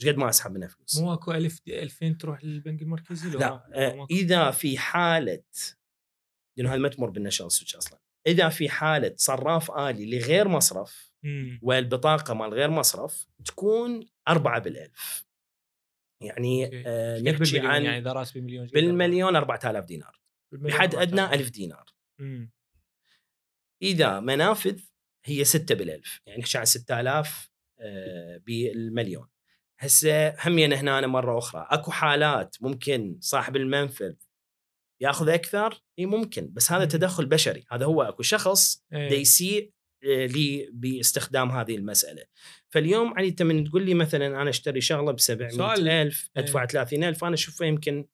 إيش قد ما أسحب منها فلوس مو أكو 1000 2000 تروح للبنك المركزي لو لا آه، لو ماكو؟ إذا في حالة لأنه هذا ما تمر بال national switch أصلا إذا في حالة صراف آلي لغير مصرف مم. والبطاقة مال غير مصرف تكون أربعة بالألف يعني. آه نحكي عن يعني إذا راتبي مليون شقد بالمليون 4000 دينار بحد آلاف. 1000 دينار مم. إذا منافذ هي 6 بالألف يعني نحكي عن 6000 آه، بالمليون هسه همين هنا أنا مرة أخرى أكو حالات ممكن صاحب المنفذ ياخذ أكثر إي ممكن بس هذا. تدخل بشري هذا هو أكو شخص. دا يسيء آه، لي باستخدام هذه المسألة فاليوم علي أنت من تقول لي مثلا أنا أشتري شغلة ب 700 سؤال. ألف إيه. أدفع 30 ألف أنا أشوفه يمكن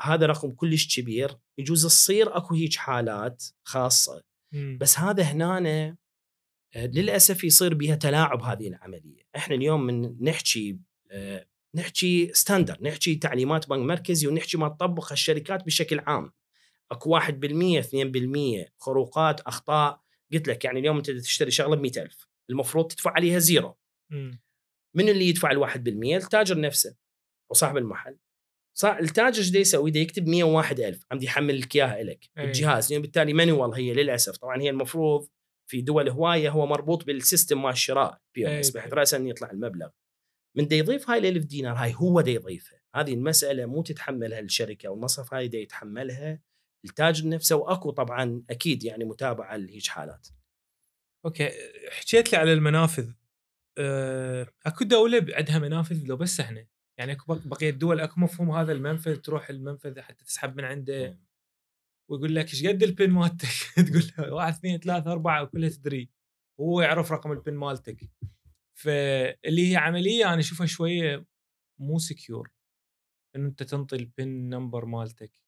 هذا رقم كلش كبير يجوز تصير أكو هيك حالات خاصة مم. بس هذا هنا للأسف يصير بها تلاعب هذه العملية، إحنا اليوم من نحكي آه، نحكي standard، نحكي تعليمات بنك مركزي ونحكي ما تطبقها الشركات بشكل عام. أكو 1% 2% خروقات أخطاء، قلت لك يعني اليوم أنت تشتري شغلة ب 100000 المفروض تدفع عليها zero،. من اللي يدفع ال 1% التاجر نفسه وصاحب المحل. صار التاجر إيش يسوي؟ دا يكتب 101000 عم يحمل لك اياها لك. الجهاز يعني بالتالي manual هي للأسف طبعا هي المفروض في دول هواية هو مربوط بال system مال الشراء. POS بحيث راسا يطلع المبلغ. من دا يضيف هاي ال 1000 دينار هاي هو دا يضيفها هذه المسألة مو تتحملها الشركة والمصرف هاي دا يتحملها التاجر نفسه وأكو طبعا أكيد يعني متابعة لهيج حالات. أوكي حكيت لي على المنافذ. أه، أكو دولة عندها منافذ لو بس إحنا. يعني أكو بق- بقية الدول أكو مفهوم هذا المنفذ تروح المنفذ حتى تسحب من عنده. ويقول لك إيش قد ال PIN مالتك؟ [laughs] تقول له واحد اثنين ثلاثة أربعة وكلها تدري وهو يعرف رقم ال PIN مالتك. فاللي هي عملية أنا أشوفها شوية مو secure إنه أنت تنطي ال PIN number مالتك.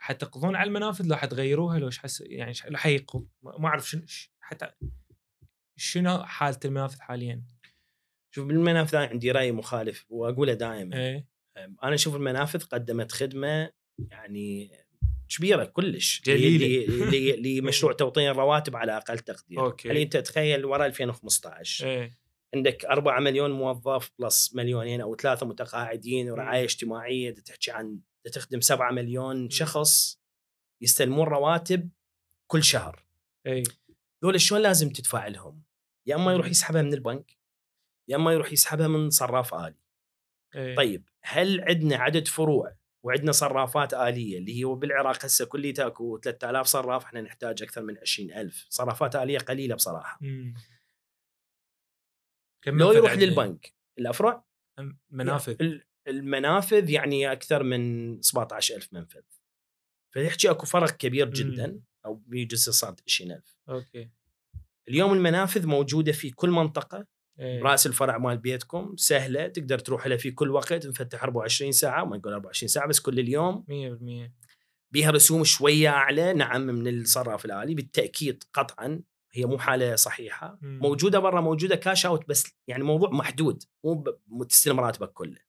حتقضون على المنافذ؟ لو حتغيروها؟ لو إيش حس يعني لو حيقض ما أعرف شنو حتى شنو حالة المنافذ حاليا؟ شوف بالمنافذ عندي رأي مخالف وأقوله دائما. إيه. أنا أشوف المنافذ قدمت خدمة يعني كبيرة كلش. لمشروع توطين الرواتب على أقل تقدير. أوكي. يعني أنت تخيل وراء 2015 إيه. عندك 4 مليون موظف plus مليونين أو ثلاثة متقاعدين ورعاية مم. اجتماعية. تحكي عن تخدم 7 مليون شخص يستلمون رواتب كل شهر. اي ذول شلون لازم تدفع لهم؟ يا إما يروح يسحبها من البنك يا إما يروح يسحبها من صراف آلي. اي طيب هل عندنا عدد فروع وعندنا صرافات آلية اللي هي بالعراق هسه كليتها اكو 3000 صراف إحنا نحتاج أكثر من 20000 صرافات آلية قليلة بصراحة. مم. كم لو يروح؟ للبنك الأفرع؟ أم- منافذ. ال- المنافذ يعني أكثر من 17000 منفذ. فيحكي أكو فرق كبير جدا أو بيجوز صار 20000 أوكي. اليوم المنافذ موجودة في كل منطقة إيه. رأس الفرع مال بيتكم سهلة تقدر تروح لها في كل وقت مفتح 24 ساعة ما نقول 24 ساعة بس كل اليوم. 100% بيها رسوم شوية أعلى نعم من الصراف الالي بالتأكيد قطعا هي مو حالة صحيحة. مم. موجودة برا موجودة كاش اوت بس يعني موضوع محدود مو تستلم راتبك كله.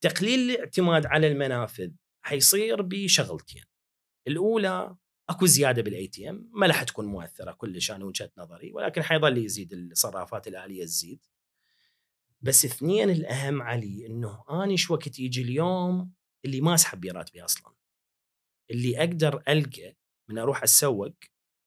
تقليل الاعتماد على المنافذ حيصير بشغلتين. الأولى أكو زيادة بال ATM ما راح تكون مؤثرة كلش أنا وجهة نظري ولكن حيظل يزيد الصرافات الآلية تزيد. بس اثنين الأهم علي إنه اني شوقت يجي اليوم اللي ما أسحب بيه راتبي أصلا. اللي أقدر ألقى من أروح اتسوق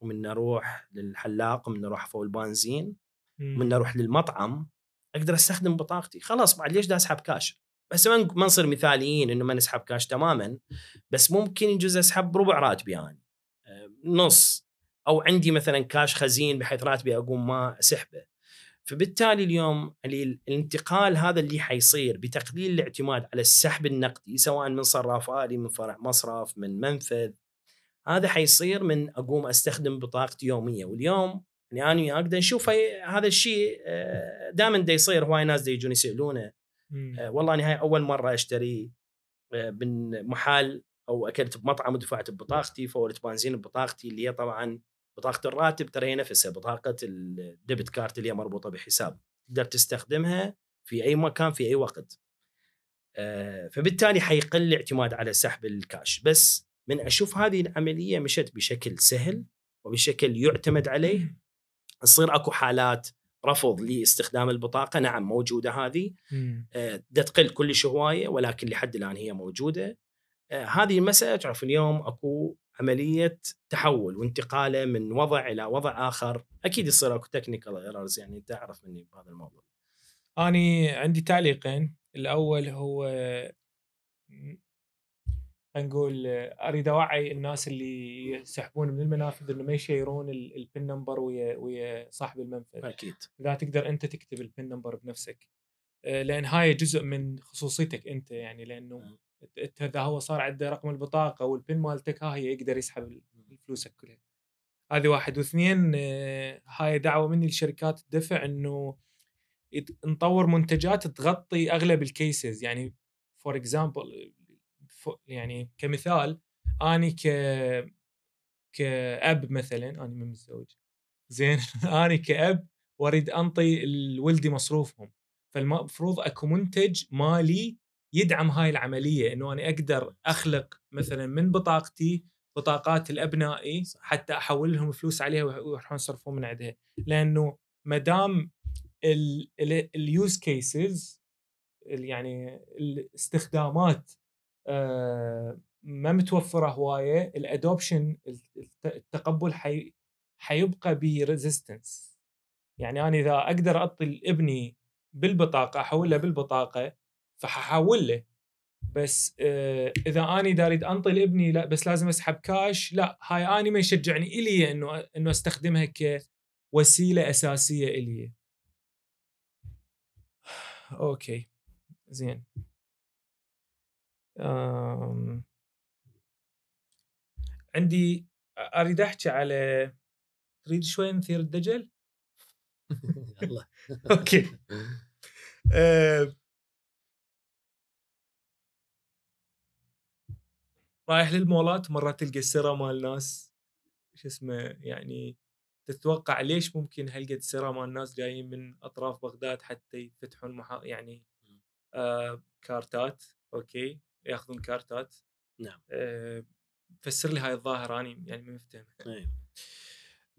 ومن أروح للحلاق ومن أروح أفول البنزين. ومن أروح للمطعم أقدر أستخدم بطاقتي. خلاص بعد ليش دا أسحب كاش بس ما نصير مثاليين إنه ما نسحب كاش تماما بس ممكن يجوز أسحب ربع راتبي يعني آه، نص أو عندي مثلا كاش خزين بحيث راتبي أقوم ما اسحبه فبالتالي اليوم الانتقال هذا اللي حيصير بتقليل الاعتماد على السحب النقدي سواء من صراف آلي من فرع مصرف من منفذ هذا حيصير من أقوم أستخدم بطاقتي يوميه واليوم يعني أنا وياك نشوف هذا الشيء دائما دا يصير هواي ناس دا يجون يسألونه. آه، والله أنا هاي أول مرة أشتري آه، من محل أو أكلت بمطعم ودفعت ببطاقتي فولت بنزين ببطاقتي اللي هي طبعا بطاقة الراتب ترى هي نفسها بطاقة ال debit card اللي هي مربوطة بحساب تقدر تستخدمها في أي مكان في أي وقت. آه، فبالتالي حيقل الاعتماد على سحب الكاش. بس من أشوف هذه العملية مشت بشكل سهل وبشكل يعتمد عليه. تصير أكو حالات رفض لاستخدام البطاقة نعم موجودة هذه. آه، تقل كلش هواية ولكن لحد الآن هي موجودة. هذه المساله تعرف اليوم أكو عملية تحول وانتقاله من وضع إلى وضع آخر. أكيد يصير أكو technical errors يعني أنت تعرف مني بهذا الموضوع. أني عندي تعليقين. الأول هو نقول أريد أوعي الناس اللي يسحبون من المنافذ إنه ما يشيرون ال- ال PIN number ويا ويا صاحب المنفذ. أكيد. اذا تقدر أنت تكتب ال PIN number بنفسك. آه، لأن هاي جزء من خصوصيتك أنت يعني لأنه اذا هو صار عنده رقم البطاقة وال PIN مالتك ها هي يقدر يسحب فلوسك كلها. هذه واحد. واثنين آه، هاي دعوة مني لشركات الدفع إنه نطور منتجات تغطي أغلب ال cases يعني for example يعني كمثال أني ك كأب مثلا أنا من متزوج. زين [laughs] أني كأب وأريد أنطي لولدي مصروفهم. فالمفروض أكو منتج مالي يدعم هاي العملية إنه أنا أقدر أخلق مثلا من بطاقتي بطاقات لابنائي حتى أحول لهم فلوس عليها ويروحون يصرفون من عندها. لأنه ما دام ال use cases يعني الاستخدامات آه، ما متوفرة هواية ال adoption التقبل حي حيبقى ب resistance يعني أنا إذا أقدر اعطي لابني بالبطاقة احولها بالبطاقة فححول له. بس آه، إذا أني دا اريد أنطي لابني لا بس لازم أسحب كاش لا هاي أني ما يشجعني إلي إنه إنه أستخدمها كوسيلة أساسية إلي. أوكي. زين. أم... عندي أريد أحكي على تريد شوي نثير الدجل؟ [laughs] يلا. [laughs] أوكي. [laughs] أه... رايح للمولات مرات تلقى السرة مال ناس شو اسمه يعني تتوقع ليش ممكن هالقد سرة مال ناس جايين من أطراف بغداد حتى يفتحون محا... يعني آه كارتات أوكي ياخذون كارتات نعم. آه فسر لي هاي الظاهرة اني يعني ما مفتهم إيه.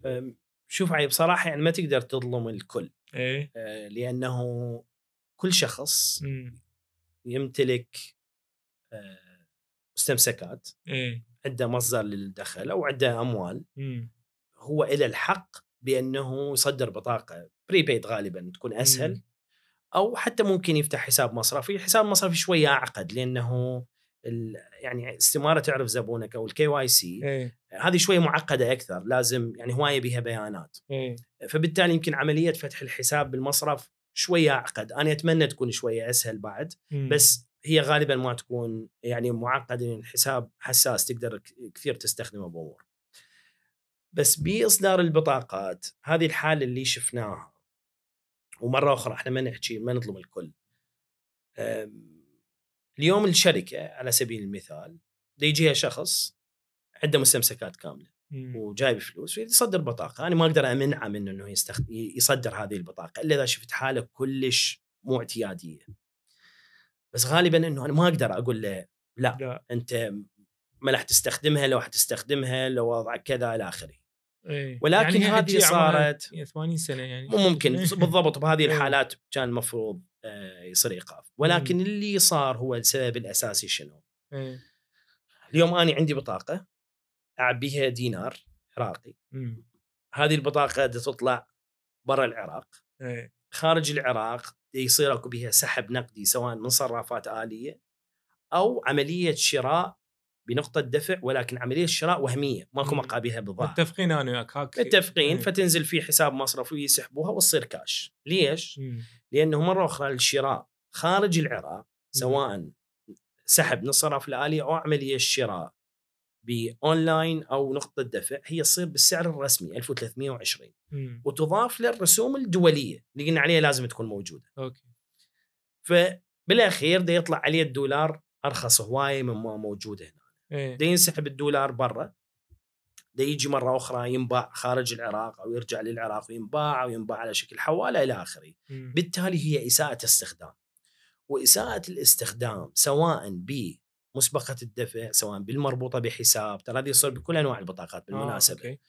أم، شوف عيب بصراحه يعني ما تقدر تظلم الكل إيه آه، لأنه كل شخص مم. يمتلك آه، مستمسكات إيه. عنده مصدر للدخل أو عنده أموال. مم. هو إلى الحق بأنه يصدر بطاقة prepaid غالبا تكون أسهل مم. أو حتى ممكن يفتح حساب مصرفي، حساب مصرفي شوية أعقد لأنه يعني استمارة تعرف زبونك أو ال KYC هذه شوية معقدة أكثر لازم يعني هواية بها بيانات. إيه. فبالتالي يمكن عملية فتح الحساب بالمصرف شوية أعقد. أنا أتمنى تكون شوية أسهل بعد مم. بس هي غالبا ما تكون يعني معقدة لأن الحساب حساس تقدر كثير تستخدمه بأمور. بس بإصدار البطاقات هذه الحالة اللي شفناها. ومرة أخرى إحنا ما نحكي ما نظلم الكل. اليوم الشركة على سبيل المثال يجيها شخص عنده مستمسكات كاملة مم. وجايب فلوس ويصدر بطاقة. أنا ما أقدر أمنعه من إنه يستخد... يصدر هذه البطاقة إلا إذا شفت حالة كلش مو اعتيادية. بس غالبا إنه أنا ما أقدر أقول له لا لا. أنت ما راح تستخدمها لو حتستخدمها لو وضعك كذا إلى آخره. إيه ولكن يعني هذه صارت- 80 سنة يعني. مو ممكن [laughs] بالضبط بهذه إيه. الحالات كان المفروض آه، يصير إيقاف. ولكن اللي صار هو السبب الأساسي شنو؟ إيه اليوم أنا عندي بطاقة اعبيها دينار عراقي. مم. هذه البطاقة تطلع برا العراق. إيه خارج العراق يصير أكو بها سحب نقدي سواء من صرافات آلية أو عملية شراء بنقطة دفع ولكن عملية شراء وهمية ماكو. مقابلها بالضبط متفقين أنا وياك هاك متفقين إيه. فتنزل في حساب مصرفي ويسحبوها وتصير كاش ليش؟ مم. لأنه مرة أخرى الشراء خارج العراق سواء سحب من الصرف الالي أو عملية شراء بأونلاين أو نقطة دفع هي تصير بالسعر الرسمي 1320 مم. وتضاف للرسوم الدولية اللي قلنا عليها لازم تكون موجودة. أوكي. فبالأخير دا يطلع عليه الدولار أرخص هواية مما موجودة هنا. إيه. دا ينسحب الدولار برا. دا يجي مرة أخرى ينباع خارج العراق أو يرجع للعراق وينباع أو ينباع على شكل حواله إلى آخره. بالتالي هي إساءة استخدام. وإساءة الاستخدام سواء بمسبقه الدفع سواء بالمربوطة بحساب ترى هذه يصير بكل أنواع البطاقات بالمناسبة آه، أوكي.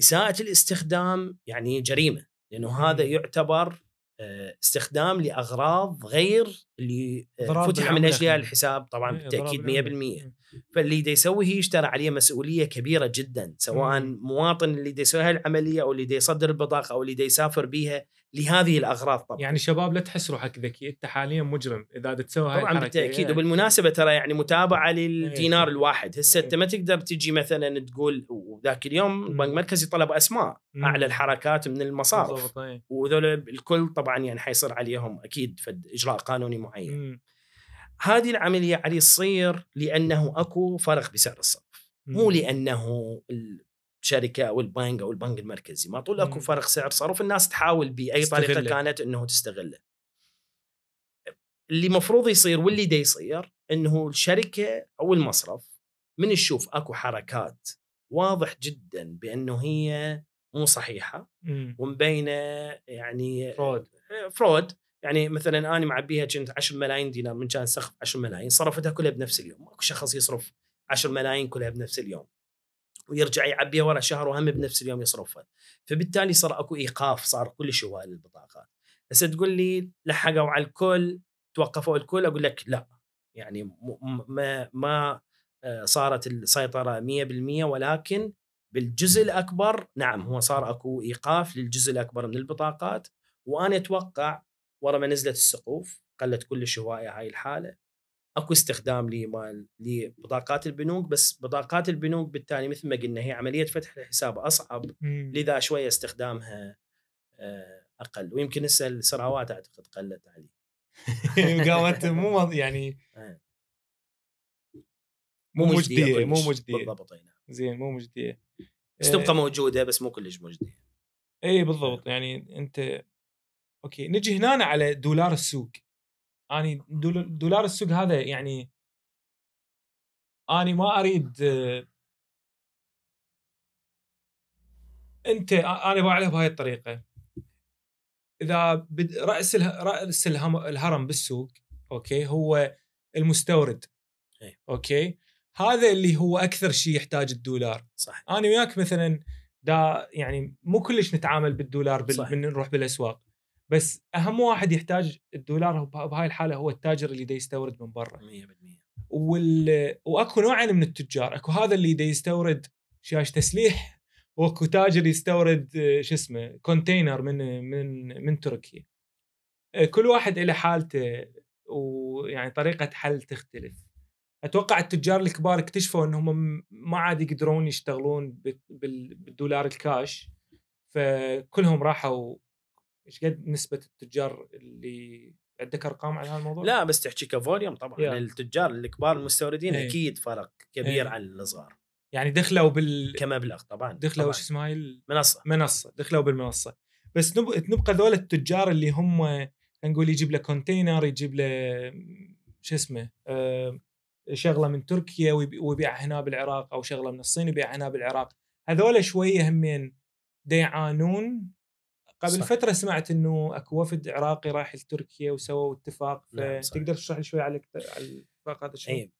إساءة الاستخدام يعني جريمة لأنه هذا مم. يعتبر آه، استخدام لأغراض غير اللي آه، فتح من اجلها. الحساب طبعا إيه، بالتأكيد بالعملة. 100% فاللي دا يسوي هي يشترى عليه مسؤولية كبيرة جدا سواء مم. مواطن اللي دا يسوي هالعمليه أو اللي دا يصدر البطاقة أو اللي دا يسافر بيها لهذه الأغراض طبعا يعني شباب لا تحس روحك ذكي أنت حاليا مجرم إذا تسوي هاي طبعا. بالتأكيد إيه. وبالمناسبة ترى يعني متابعة للدينار إيه. الواحد هسه إيه. انت ما تقدر تجي مثلا تقول وذاك اليوم البنك المركزي طلب أسماء. أعلى الحركات من المصارف إيه. وذول الكل طبعا يعني حيصير عليهم أكيد فد إجراء قانوني معين مم. هذه العملية علي تصير لأنه أكو فرق بسعر الصرف مو. لأنه الشركة أو البنك أو البنك المركزي ما طول أكو. فرق سعر صرف الناس تحاول بأي طريقة. كانت إنه تستغله اللي مفروض يصير واللي دا يصير إنه الشركة أو المصرف من يشوف أكو حركات واضح جدا بأنه هي مو صحيحة. ومبينه يعني fraud. fraud يعني مثلا أنا معبيها كنت 10 ملايين دينار من كان سقف 10 ملايين صرفتها كلها بنفس اليوم ماكو شخص يصرف 10 ملايين كلها بنفس اليوم ويرجع يعبيها ورا شهر وهم بنفس اليوم يصرفها. فبالتالي صار أكو إيقاف صار كل شوال البطاقات. هسه تقول لي لحقوا على الكل توقفوا الكل أقول لك لا. يعني ما ما آه، صارت السيطرة 100% ولكن بالجزء الأكبر نعم هو صار أكو إيقاف للجزء الأكبر من البطاقات. وأنا أتوقع ورا ما نزلت السقوف قلت كل هواية هاي الحالة. اكو استخدام لمال لبطاقات البنوك بس بطاقات البنوك بالتالي مثل ما قلنا هي عملية فتح الحساب أصعب مم. لذا شوية استخدامها آه، أقل ويمكن هسه السراوات أعتقد قلت عليه [laughs] قامت [laughs] مو يعني آه. مو مجدية. مو مجدية بالضبط أي نعم. زين مو مجدية بس تبقى موجودة بس مو كلش مجدية إي بالضبط يعني أنت أوكي نجي هنا على دولار السوق أني دول- دولار السوق هذا يعني أني ما أريد أنت أنا بعلها بهاي الطريقة. إذا بد- رأس رأس الهرم بالسوق أوكي هو المستورد. إيه. أوكي؟ هذا اللي هو أكثر شيء يحتاج الدولار. صح. أنا وياك مثلا دا يعني مو كلش نتعامل بالدولار بال... صح. نروح بالأسواق. بس أهم واحد يحتاج الدولار بهاي الحالة هو التاجر اللي دا يستورد من برا. 100% وال... وأكو نوعين من التجار. أكو هذا اللي دا يستورد شاش تسليح وأكو تاجر يستورد شو اسمه كونتينر من من من تركيا. كل واحد له حالته ويعني طريقة حل تختلف. أتوقع التجار الكبار اكتشفوا إنهم ما عاد يقدرون يشتغلون بال- بال- بالدولار الكاش فكلهم راحوا إيش قد نسبة التجار اللي عندك أرقام على هالموضوع؟ لا بس تحكي ك volume طبعا يا. التجار الكبار المستوردين إيه. أكيد فرق كبير إيه. عن الصغار يعني دخلوا بال كمبلغ طبعا دخلوا. شو اسمها هاي منصة المنصه دخلوا بالمنصة بس نب... نبقى ذول التجار اللي هم نقول يجيب له كونتينر يجيب له شو اسمه آه شغلة من تركيا ويبي- ويبيعها هنا بالعراق أو شغلة من الصين يبيعها هنا بالعراق هذول شوية همين دا يعانون قبل صح. فترة سمعت إنه أكو وفد عراقي راح لتركيا وسووا اتفاق نعم،. فتقدر تشرح لي شوي على على الاتفاق هذا شنو؟ اي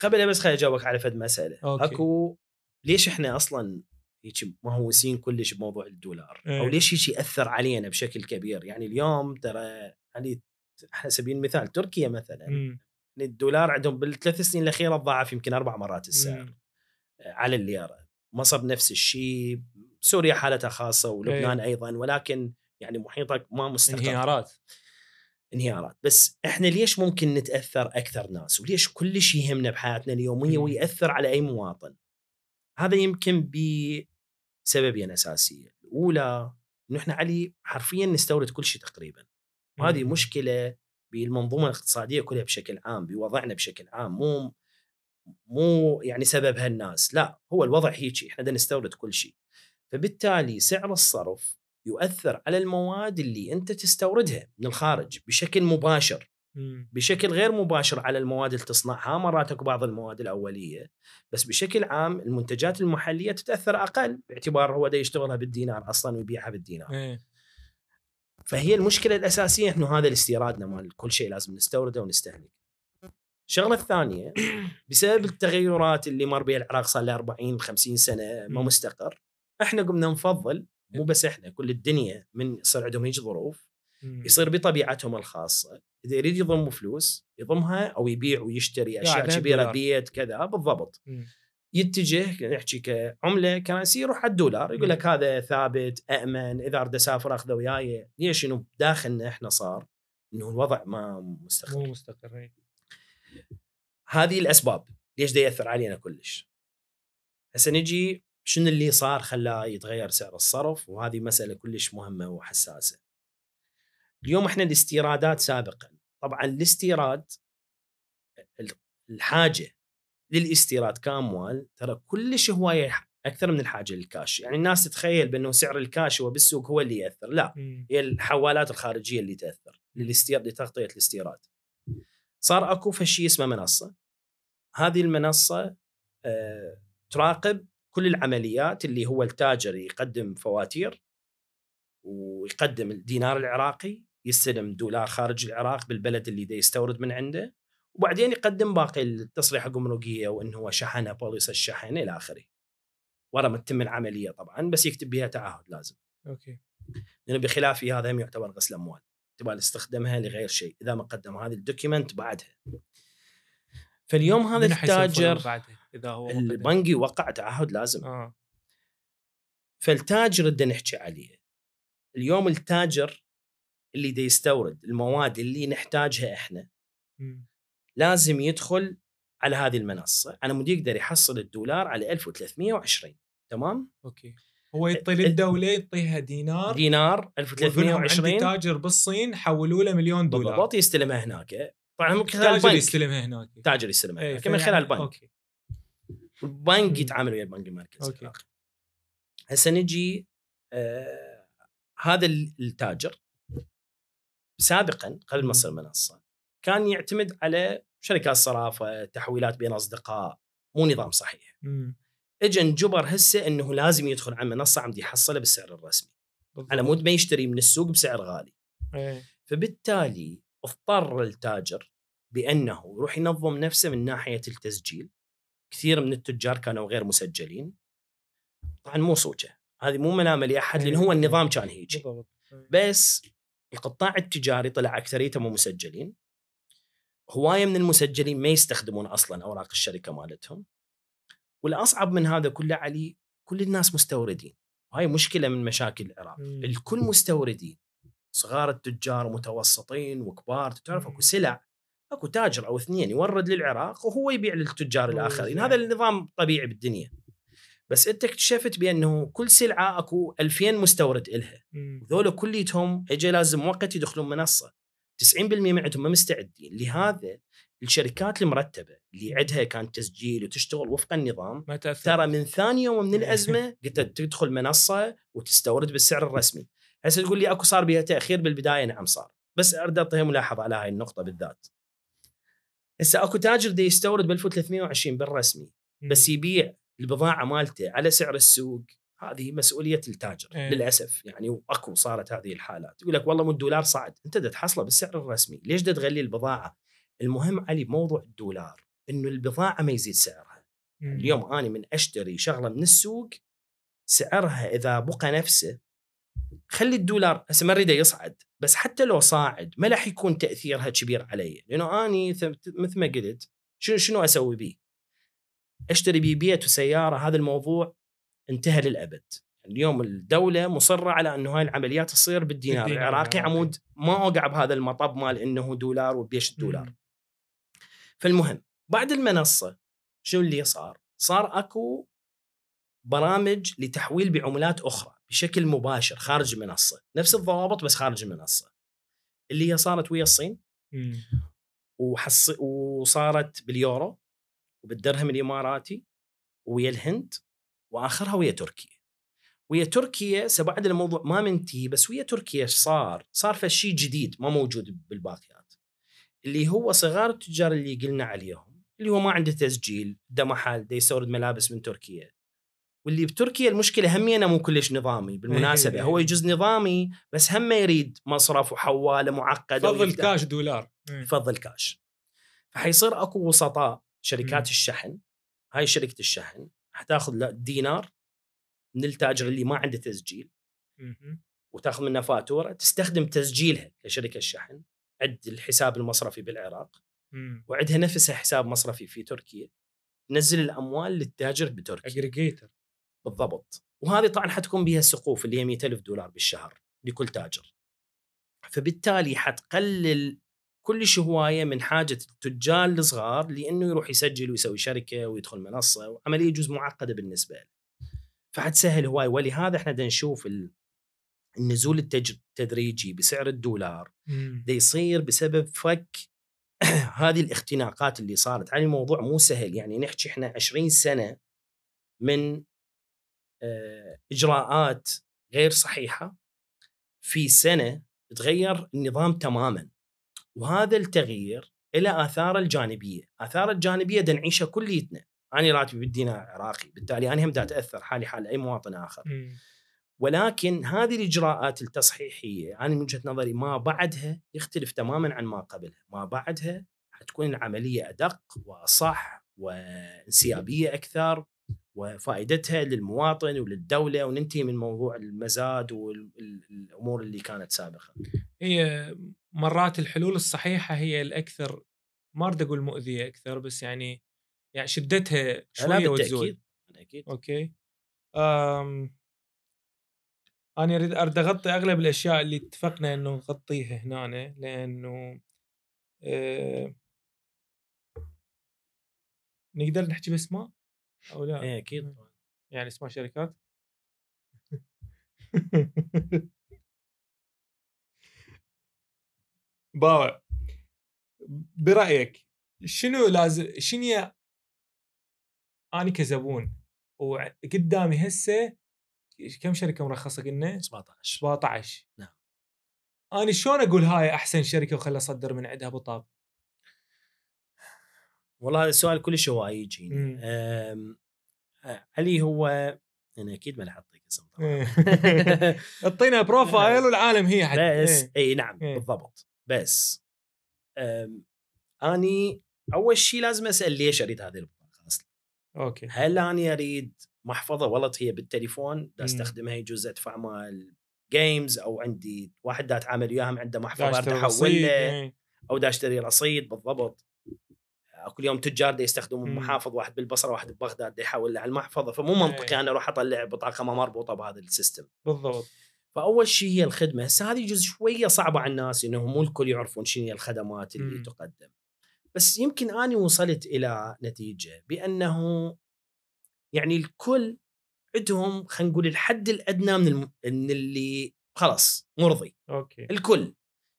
قبل بس خليني أجاوبك على فد مسألة أوكي. أكو ليش إحنا أصلا هيك مهووسين كلش بموضوع الدولار إيه. أو ليش هيك يأثر علينا بشكل كبير يعني اليوم ترى يعني على سبيل المثال تركيا مثلا مم. يعني الدولار عندهم بالثلاث سنين الأخيرة ضاعف يمكن أربع مرات السعر. على الليره مصر نفس الشيء سوريا حالتها خاصة ولبنان أيضا ولكن يعني محيطك ما مستقر. انهيارات. انهيارات. بس إحنا ليش ممكن نتأثر أكثر ناس؟ وليش كل شيء يهمنا بحياتنا اليومية مم. ويأثر على أي مواطن؟ هذا يمكن بسببين أساسية. الأولى إنه إحنا علي حرفيا نستورد كل شيء تقريبا. وهذه. مشكلة بالمنظومة الاقتصادية كلها بشكل عام بوضعنا بشكل عام. مو مو يعني سببها الناس لا هو الوضع هيك إحنا بدنا نستورد كل شيء. فبالتالي سعر الصرف يؤثر على المواد اللي أنت تستوردها من الخارج بشكل مباشر. بشكل غير مباشر على المواد اللي تصنعها مرات أكو بعض المواد الأولية بس بشكل عام المنتجات المحلية تتأثر أقل باعتبار هو دا يشتغلها بالدينار أصلا ويبيعها بالدينار إيه فهي المشكلة الأساسية انه هذا الاستيرادنا مال كل شيء لازم نستورده ونستهلك. الشغلة الثانية [coughs] بسبب التغيرات اللي مر بها العراق صار له 40 50 سنة ما. مستقر إحنا قمنا نفضل مو بس إحنا كل الدنيا من يصير عندهم هيج ظروف. يصير بطبيعتهم الخاصة إذا يريد يضم فلوس يضمها أو يبيع ويشتري أشياء كبيرة. بيت كذا بالضبط مم. يتجه نحكي كعملة كرنسي يروح على الدولار يقول لك هذا ثابت امن إذا أريد أسافر أخذه وياي ليش إنه بداخلنا إحنا صار إنه الوضع ما مستقر مو مستقر إيه. هذه الأسباب ليش ده يأثر علينا كلش هسه نجي شنو اللي صار خلاه يتغير سعر الصرف وهذه مسألة كلش مهمة وحساسة اليوم إحنا الاستيرادات سابقا طبعا الاستيراد ال- الحاجة للاستيراد كاموال ترى كلش هواية أكثر من الحاجة للكاش يعني الناس تتخيل بأنه سعر الكاش هو بالسوق هو اللي يأثر لا. هي الحوالات الخارجية اللي تأثر للاستيراد لتغطية الاستيراد. صار أكو فد شي اسمه منصة. هذه المنصة آه، تراقب كل العمليات اللي هو التاجر يقدم فواتير ويقدم الدينار العراقي يستلم دولار خارج العراق بالبلد اللي دا يستورد من عنده وبعدين يقدم باقي التصريح الجمركيه وانه هو شحنه بوليس الشحن إلى آخره. ورا ما تتم العملية طبعا بس يكتب بها تعهد لازم. أوكي لأنه بخلاف هذا هم يعتبر غسل أموال تبغى استخدمها لغير شيء إذا ما قدم هذه ال document بعدها فاليوم هذا التاجر إذا هو؟ البنكي وقع تعهد لازم. آه. فالتاجر بدنا نحكي عليه. اليوم التاجر اللي دا يستورد المواد اللي نحتاجها إحنا مم. لازم يدخل على هذه المنصة. على مود يقدر يحصل الدولار على 1320 تمام؟ أوكي. هو يعطي للدولة يعطيها دينار. دينار ويقول لهم 1320 عندي تاجر بالصين حولوا له مليون دولار. بالضبط يستلمها هناك. طبعا من خلال البنك يستلمها هناك تاجر يستلمها إيه، هناك من فيعني- خلال البنك أوكي البنك. يتعامل ويا البنك المركزي. العراقي. هسه نجي آه هذا ال- التاجر سابقا قبل ما. تصير منصة كان يعتمد على شركات صرافة تحويلات بين أصدقاء مو نظام صحيح. اجى انجبر هسه إنه لازم يدخل على منصة عم يحصله بالسعر الرسمي بالضبط. على مود ما يشتري من السوق بسعر غالي إيه. فبالتالي اضطر التاجر بأنه يروح ينظم نفسه من ناحية التسجيل. كثير من التجار كانوا غير مسجلين. طبعا مو صوته. هذه مو ملامه لأحد لأن إيه. هو النظام كان هيك بالضبط. بس القطاع التجاري طلع اكثريته مو مسجلين. هواية من المسجلين ما يستخدمون أصلا أوراق الشركة مالتهم. والأصعب من هذا كله علي كل الناس مستوردين. وهاي مشكلة من مشاكل العراق مم. الكل مستوردين. صغار التجار ومتوسطين وكبار تعرف أكو. سلع أكو تاجر أو اثنين يورد للعراق وهو يبيع للتجار الآخرين. هذا النظام طبيعي بالدنيا. بس أنت اكتشفت بأنه كل سلعة أكو 2000 مستورد إلها. مم. ذولا كليتهم اجى لازم وقت يدخلون منصة. 90% من عندهم ما مستعدين. لهذا الشركات المرتبة اللي عندها كان تسجيل وتشتغل وفق النظام ما تأثر. ترى من ثاني يوم من الأزمة [laughs] قلت تدخل منصة وتستورد بالسعر الرسمي. هسه تقول لي أكو صار بها تأخير بالبداية؟ نعم صار. بس أريد أعطيها ملاحظة على هاي النقطة بالذات. هسه أكو تاجر دي يستورد ب 1320 بالرسمي. بس يبيع البضاعة مالته على سعر السوق. هذه مسؤولية التاجر إيه. للأسف. يعني وأكو صارت هذه الحالات. يقول لك والله مو الدولار صعد أنت دا تحصله بالسعر الرسمي ليش دا تغلي البضاعة؟ المهم علي بموضوع الدولار إنه البضاعة ما يزيد سعرها. مم. اليوم أنا من أشتري شغلة من السوق سعرها إذا بقى نفسه خلي الدولار هسه ما أريده يصعد بس حتى لو صاعد ما راح يكون تأثيرها كبير علي لأنه أني مثل ما قلت شنو شنو أسوي بيه؟ أشتري بيه بيت وسيارة هذا الموضوع انتهى للأبد اليوم الدولة مصرة على إنه هاي العمليات تصير بالدينار العراقي. عمود ما أوقع بهذا المطب مال إنه دولار وبيش الدولار. فالمهم بعد المنصة شو اللي صار؟ صار أكو برامج لتحويل بعملات أخرى بشكل مباشر خارج المنصة، نفس الضوابط بس خارج المنصة. اللي هي صارت ويا الصين مم. وحص... وصارت باليورو وبالدرهم الإماراتي ويا الهند وآخرها ويا تركيا. ويا تركيا هسه بعد الموضوع ما منتهي بس ويا تركيا إيش صار؟ صار فشي جديد ما موجود بالباقيات. اللي هو صغار التجار اللي قلنا عليهم اللي هو ما عنده تسجيل ده محل ده يستورد ملابس من تركيا واللي بتركيا المشكلة همينه مو كلش نظامي بالمناسبة إيه. هو يجوز نظامي بس هم يريد مصرف وحوالة معقدة فضل كاش دولار مم. يفضل كاش فحيصير أكو وسطاء شركات مم. الشحن هاي شركة الشحن حتاخذ دينار من التاجر اللي ما عنده تسجيل. وتاخذ منه فاتورة تستخدم تسجيلها كشركه الشحن عد الحساب المصرفي بالعراق مم. وعندها نفسها حساب مصرفي في تركيا تنزل الأموال للتاجر بتركيا اجريجيتر بالضبط. وهذه طبعا حتكون بها سقوف اللي هي 100 ألف دولار بالشهر لكل تاجر. فبالتالي حتقلل كلش هوايه من حاجة التجار الصغار لأنه يروح يسجل ويسوي شركة ويدخل منصة وعملية جزء معقدة بالنسبة له. فحتسهل هواي. ولهذا إحنا بدنا نشوف ال- النزول التدريجي بسعر الدولار. ده يصير بسبب فك [clears throat] هذه الاختناقات اللي صارت. يعني الموضوع مو سهل. يعني نحكي إحنا 20 سنة من إجراءات غير صحيحة في سنة تغير النظام تماما. وهذا التغيير له اثاره الجانبية، اثاره الجانبية دا نعيشها كليتنا، أنا راتبي بالدينار العراقي، بالتالي أنا هم دا أتأثر حالي حال أي مواطن آخر. ولكن هذه الإجراءات التصحيحية أنا من وجهة نظري ما بعدها يختلف تماما عن ما قبلها، ما بعدها حتكون العملية أدق وأصح وانسيابية أكثر وفائدتها للمواطن وللدولة وننتهي من موضوع المزاد والامور اللي كانت سابقا. هي مرات الحلول الصحيحة هي الأكثر ما أريد أقول مؤذية أكثر بس يعني يعني شدتها شوية وتزول. أكيد أوكي. أم... أنا أريد أريد أغطي أغلب الأشياء اللي اتفقنا إنه نغطيها هنا لأنه أه... نقدر نحكي بأسماء؟ أو لأ إيه أكيد يعني اسماء شركات؟ [laughs] باوع. برأيك شنو لازم شنو أني كزبون وقدامي هسه كم شركة مرخصة قلنا؟ 17 17 نعم. أنا شلون أقول هاي أحسن شركة وخلي أصدر من عندها بطاقة؟ والله هذا السؤال كلش هو يجيني. آه، علي هو أنا أكيد ما راح أعطيك اسم طبعا. [laughs] أعطينا profile والعالم هي حتى. بس إيه. اي نعم إيه. بالضبط. بس أني أول شيء لازم أسأل ليش أريد هذه البطاقة أصلا؟ أوكي. هل أني أريد محفظة والله هي بالتليفون دا. أستخدمها يجوز أدفع مال games أو عندي واحد دا اتعامل وياهم عنده محفظة دا احول له إيه. أو دا اشتري رصيد بالضبط. كل يوم تجار دا يستخدمون. محافظ واحد بالبصرة واحد ببغداد دا يحول على المحفظة. فمو منطقي إيه. أنا أروح أطلع بطاقة ما مربوطة بهذا ال system. بالضبط. فأول شيء هي الخدمة. هسه هذه جزء شوية صعبة على الناس إنه مو الكل يعرفون شنو هي الخدمات اللي مم. تقدم. بس يمكن أني وصلت إلى نتيجة بأنه يعني الكل عندهم خلينا نقول الحد الأدنى من الم... من اللي خلاص مرضي. أوكي. الكل.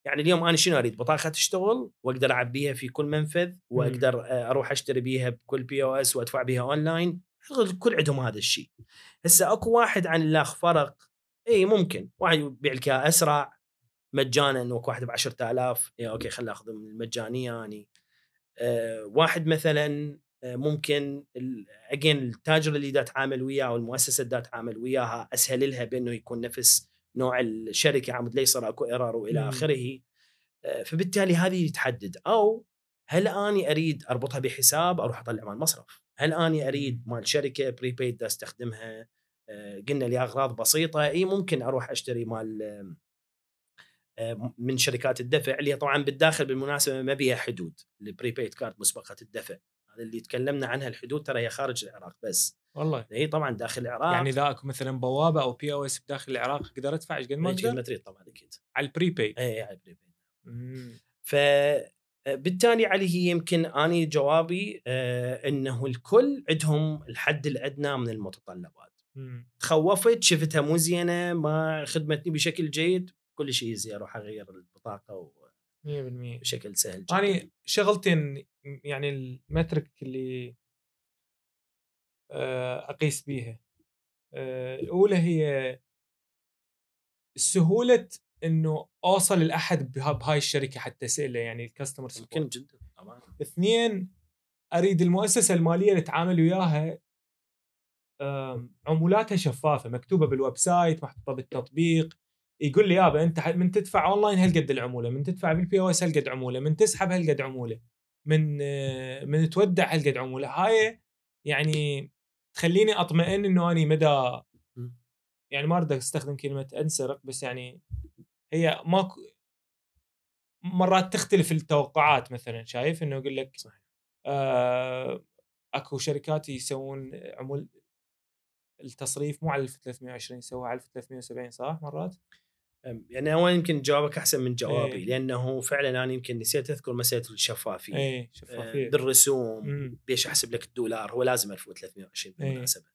يعني اليوم أنا شنو أريد؟ بطاقة تشتغل وأقدر اعبيها في كل منفذ وأقدر آه، أروح أشتري بيها بكل POS وأدفع بيها اونلاين الكل عندهم هذا الشيء. هسه أكو واحد عن الاخر فرق. إي ممكن. واحد يبيع لك أسرع مجانا واحد واحد ب 10000 إي أوكي خليني اخذ من المجانية يعني. آه واحد مثلا آه، ممكن again التاجر اللي دا اتعامل وياه أو المؤسسة اللي دا اتعامل وياها أسهل لها بأنه يكون نفس نوع الشركة على مود لا يصير أكو error وإلى. آخره آه، فبالتالي هذه تحدد. أو هل أني أريد أربطها بحساب أروح أطلع مال مصرف؟ هل أني أريد مال شركة prepaid أستخدمها؟ آه، قلنا لاغراض بسيطة. إي ممكن أروح أشتري مال آه، من شركات الدفع اللي طبعا بالداخل بالمناسبة ما بيها حدود ال prepaid card مسبقة الدفع. هذا اللي تكلمنا عنها الحدود ترى هي خارج العراق بس. والله. هي طبعا داخل العراق. يعني إذا أكو مثلا بوابة أو POS بداخل العراق أقدر أدفع إيش قد ما ما أقدر؟ تريد طبعا أكيد. على ال prepaid اي على ال prepaid مم. ف بالتالي علي هي يمكن أني جوابي آه إنه الكل عندهم الحد الأدنى من المتطلبات. مم. تخوفت شفتها مو زينة ما خدمتني بشكل جيد كل شيء زي أروح أغير البطاقة 100% وبشكل سهل جدا. اني شغلتين يعني المترك اللي أقيس بيها. آه، الأولى هي سهولة إنه أوصل لأحد بها- بهاي الشركة حتى اساله يعني ال customer ممكن جدا طبعا اثنين أريد المؤسسة المالية اللي اتعامل وياها عمولاتها شفافة مكتوبة بال website محطوطة بالتطبيق. يقول لي يابا أنت من تدفع اونلاين هالقد العمولة من تدفع بال POS هالقد عمولة من تسحب هالقد عمولة من آه، من تودع هالقد عمولة. هاي يعني تخليني أطمئن إنه أني مدى. يعني ما أريد أستخدم كلمة أنسرق بس يعني هي ماكو مرات تختلف التوقعات مثلا شايف إنه يقول لك صحيح آه أكو شركات يسوون عمول التصريف مو على 1320 يسووها على 1370 صح مرات؟ يعني هو يمكن جوابك أحسن من جوابي إيه. لأنه فعلا أنا يمكن نسيت أذكر مسألة الشفافية اي آه، شفافية بالرسوم. بيش أحسب لك الدولار هو لازم 1320 إيه. بالمناسبة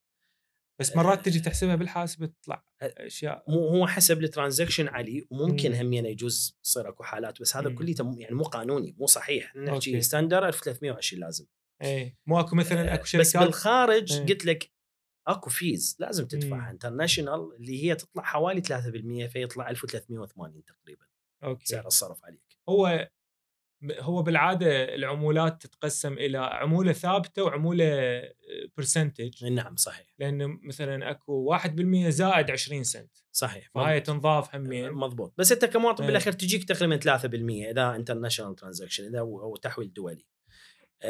بس مرات تجي تحسبها بالحاسبه تطلع أشياء مو هو حسب ال transaction علي وممكن مم. همين يجوز تصير اكو حالات بس هذا مو- يعني مو قانوني مو صحيح نحكي. standard 1320 لازم اي مو اكو مثلا أكو بس شركات بالخارج إيه. قلت لك أكو fees لازم تدفعها. international اللي هي تطلع حوالي 3% فيطلع 1380 تقريبا أوكي. سعر الصرف عليك. هو هو بالعادة العمولات تتقسم إلى عمولة ثابتة وعمولة percentage نعم صحيح. لأنه مثلا أكو 1% زائد 20 سنت. صحيح فهاي تنضاف همين. مضبوط. بس أنت كمواطن إيه. بالأخير تجيك تقريبا 3% إذا international transaction إذا أو أو تحويل دولي. آه،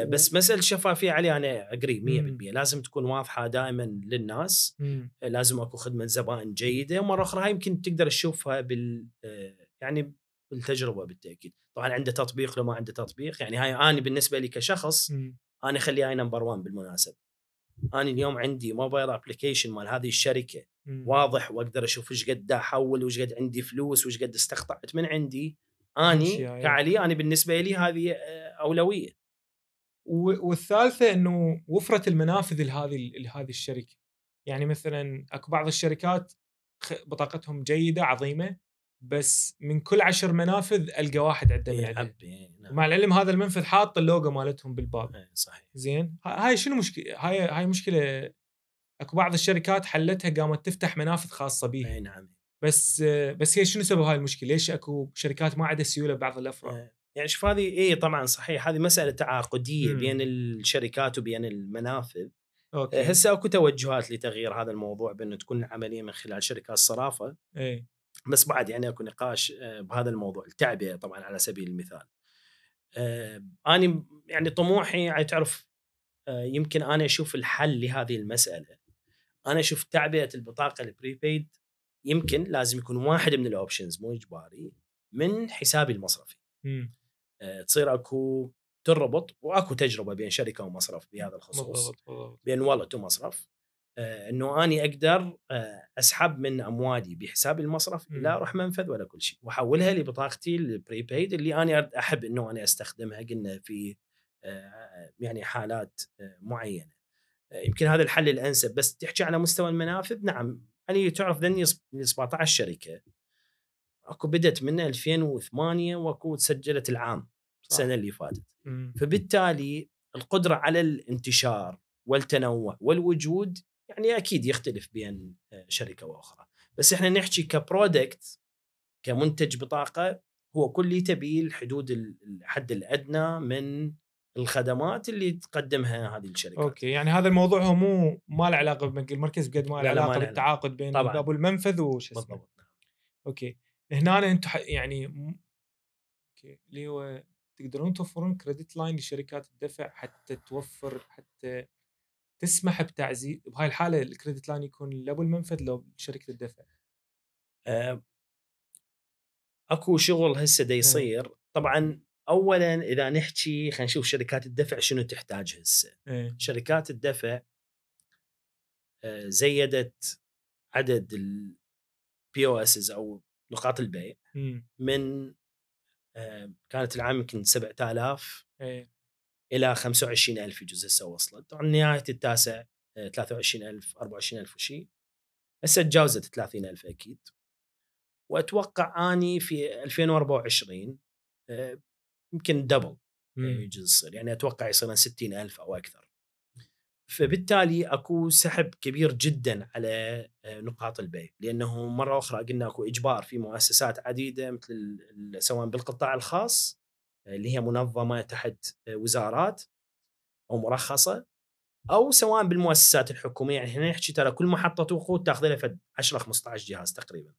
بس مسألة الشفافيه علي أنا اجري 100% لازم تكون واضحة دائما للناس. مم. آه، لازم أكو خدمة زبائن جيدة. ومرة أخرى هاي يمكن تقدر تشوفها بال آه، يعني بالتجربة بالتأكيد. طبعا عنده تطبيق لو ما عنده تطبيق. يعني هاي أنا بالنسبة لي كشخص مم. أنا اخليها هاي number 1 بالمناسبة. أنا اليوم عندي mobile application مال هذه الشركة مم. واضح وأقدر أشوف إيش قد أحول وإيش قد عندي فلوس وإيش قد استقطعت من عندي. أني. كعلي أنا بالنسبة لي هذه آه، أولوية. والثالثة إنه وفرة المنافذ لهذه لهذه الشركة. يعني مثلا أكو بعض الشركات بطاقتهم جيدة عظيمة بس من كل عشر منافذ ألقى واحد عنده معدة عب، إيه، نعم. مع العلم هذا المنفذ حاط اللوجو مالتهم بالباب. صحيح. زين؟ هاي شنو مشكلة؟ هاي هاي مشكلة. أكو بعض الشركات حلتها قامت تفتح منافذ خاصة بيها. إي نعم. بس بس هي شنو سبب هاي المشكلة؟ ليش أكو شركات ما عندها سيولة ببعض الأفراد؟ إيه. يعني شوف هذه اي طبعا صحيح هذه مسألة تعاقدية مم. بين الشركات وبين المنافذ. okay. هسه أكو توجهات لتغيير هذا الموضوع بأنه تكون العملية من خلال شركات الصرافه اي بس بعد يعني أكو نقاش آه، بهذا الموضوع التعبئة طبعا على سبيل المثال. آه، أنا يعني طموحي يعني تعرف آه، يمكن أنا أشوف الحل لهذه المسألة. أنا أشوف تعبئة البطاقة ال prepaid يمكن لازم يكون واحد من ال options مو إجباري من حسابي المصرفي. مم. آه، تصير أكو تربط وأكو تجربة بين شركة ومصرف بهذا الخصوص بين والت ومصرف. آه، إنه أني أقدر آه، أسحب من أموالي بحسابي المصرف. لا أروح منفذ ولا كل شيء وأحولها لبطاقتي البريبيد اللي أنا أحب إنه أنا أستخدمها قلنا في يعني حالات معينة. يمكن هذا الحل الأنسب بس تحكي على مستوى المنافذ نعم أنا تعرف ذني 17 شركة اكو بدت من 2008 واكو سجلت العام صح. السنة اللي فاتت. مم. فبالتالي القدرة على الانتشار والتنوع والوجود يعني أكيد يختلف بين آه، شركة وأخرى. بس إحنا نحكي ك product كمنتج بطاقة هو كلت بي الحدود ال- الحد الأدنى من الخدمات اللي تقدمها هذه الشركات. أوكي يعني هذا الموضوع هو مو ما له علاقة ببنك المركز بقد ما له علاقة بالتعاقد بين. أبو المنفذ وش اسمه. بالضبط. okay. هنا أنتم يعني okay اللي هو تقدرون توفرون credit line لشركات الدفع حتى توفر حتى تسمح بتعزيز بهاي الحالة ال credit line يكون لابو المنفذ لو شركة الدفع. آه، أكو شغل هسه دا يصير. طبعا اولا إذا نحكي خلينا نشوف شركات الدفع شنو تحتاج هسه. إيه. شركات الدفع آه، زيدت عدد ال POSs أو نقاط البيع إمم. من آه، كانت العام يمكن 7000 إيه. إلى 25000 يجوز هسه وصلت طبعا نهاية التاسع آه، 23000 24000 وشي. هسه تجاوزت 30000 أكيد. وأتوقع أني في 2024 آه، يمكن double مم. يجوز يصير. يعني أتوقع يصير 60000 أو أكثر. فبالتالي أكو سحب كبير جدا على آه، نقاط البيع لأنه مرة أخرى قلنا أكو إجبار في مؤسسات عديدة مثل سواء بالقطاع الخاص آه، اللي هي منظمة تحت آه، وزارات أو مرخصة أو سواء بالمؤسسات الحكومية. يعني إحنا نحكي ترى كل محطة وقود تأخذ لها فد 10 15 جهاز تقريبا.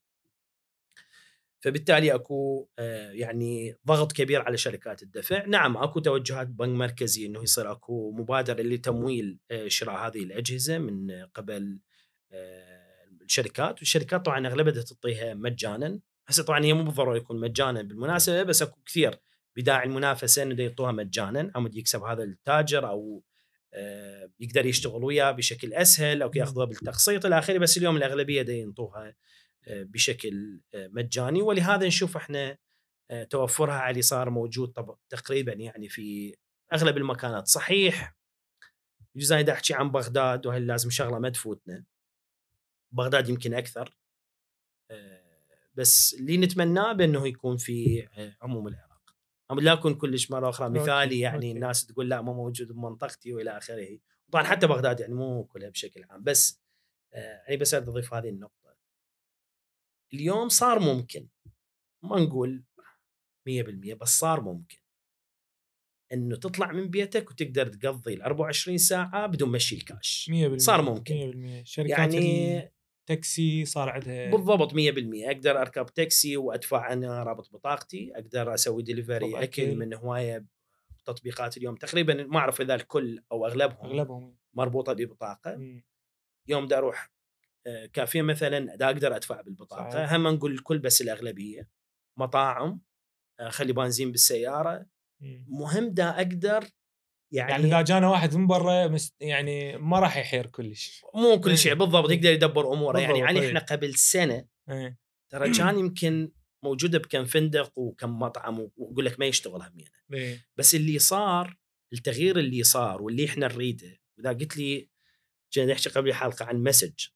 فبالتالي أكو آه، يعني ضغط كبير على شركات الدفع. نعم أكو توجهات بنك مركزي إنه يصير أكو مبادرة لتمويل آه، شراء هذه الأجهزة من قبل آه، الشركات. والشركات طبعا أغلبها تعطيها مجانا. هسه طبعا هي مو بالضرورة يكون مجانا بالمناسبة بس أكو كثير بداعي المنافسة إنه يعطوها مجانا. أو يكسب هذا التاجر أو يقدر يشتغل وياه بشكل أسهل أو ياخذوها بالتقسيط إلى آخره. بس اليوم الأغلبية ينطوها بشكل آه، مجاني. ولهذا نشوف إحنا آه، توفرها علي صار موجود طب تقريبا يعني في أغلب المكانات. صحيح يجوز أنا أحكي عن بغداد وهي لازم شغلة ما تفوتنا. بغداد يمكن أكثر آه، بس اللي نتمناه بأنه يكون في آه، عموم العراق. أم لا أكون كلش مرة أخرى مثالي يعني أوكي. الناس تقول لا ما موجود بمنطقتي وإلى آخره. طبعا حتى بغداد يعني مو كلها بشكل عام. بس آه، يعني بس أضيف هذه النقطة. اليوم صار ممكن. ما نقول 100% بس صار ممكن. إنه تطلع من بيتك وتقدر تقضي ال 24 ساعة بدون مشي الكاش 100% صار ممكن. 100% شركات يعني التاكسي صار عندها بالضبط 100% أقدر أركب تاكسي وأدفع أنا رابط بطاقتي أقدر أسوي دليفري طبعاً أكل أكل. من هواية تطبيقات اليوم. تقريبا ما أعرف إذا الكل أو أغلبهم أغلبهم مربوطة ببطاقة. مم. يوم دا أروح كافيه مثلا دا أقدر أدفع بالبطاقة صحيح. هم نقول الكل بس الأغلبية مطاعم آه، خلي بنزين بالسيارة مم. مهم دا أقدر يعني, يعني إذا جانا واحد من برا. يعني ما راح يحير كلش مو كل إيه. شيء بالضبط يقدر يدبر أموره يعني بالضبط، يعني إيه. إحنا قبل سنة ترى كان [clears throat] يمكن موجودة بكم فندق وكم مطعم وأقول لك ما يشتغل همينه إيه بس اللي صار التغيير اللي صار واللي إحنا نريده وإذا قلت لي جينا نحكي قبل الحلقة عن مسج.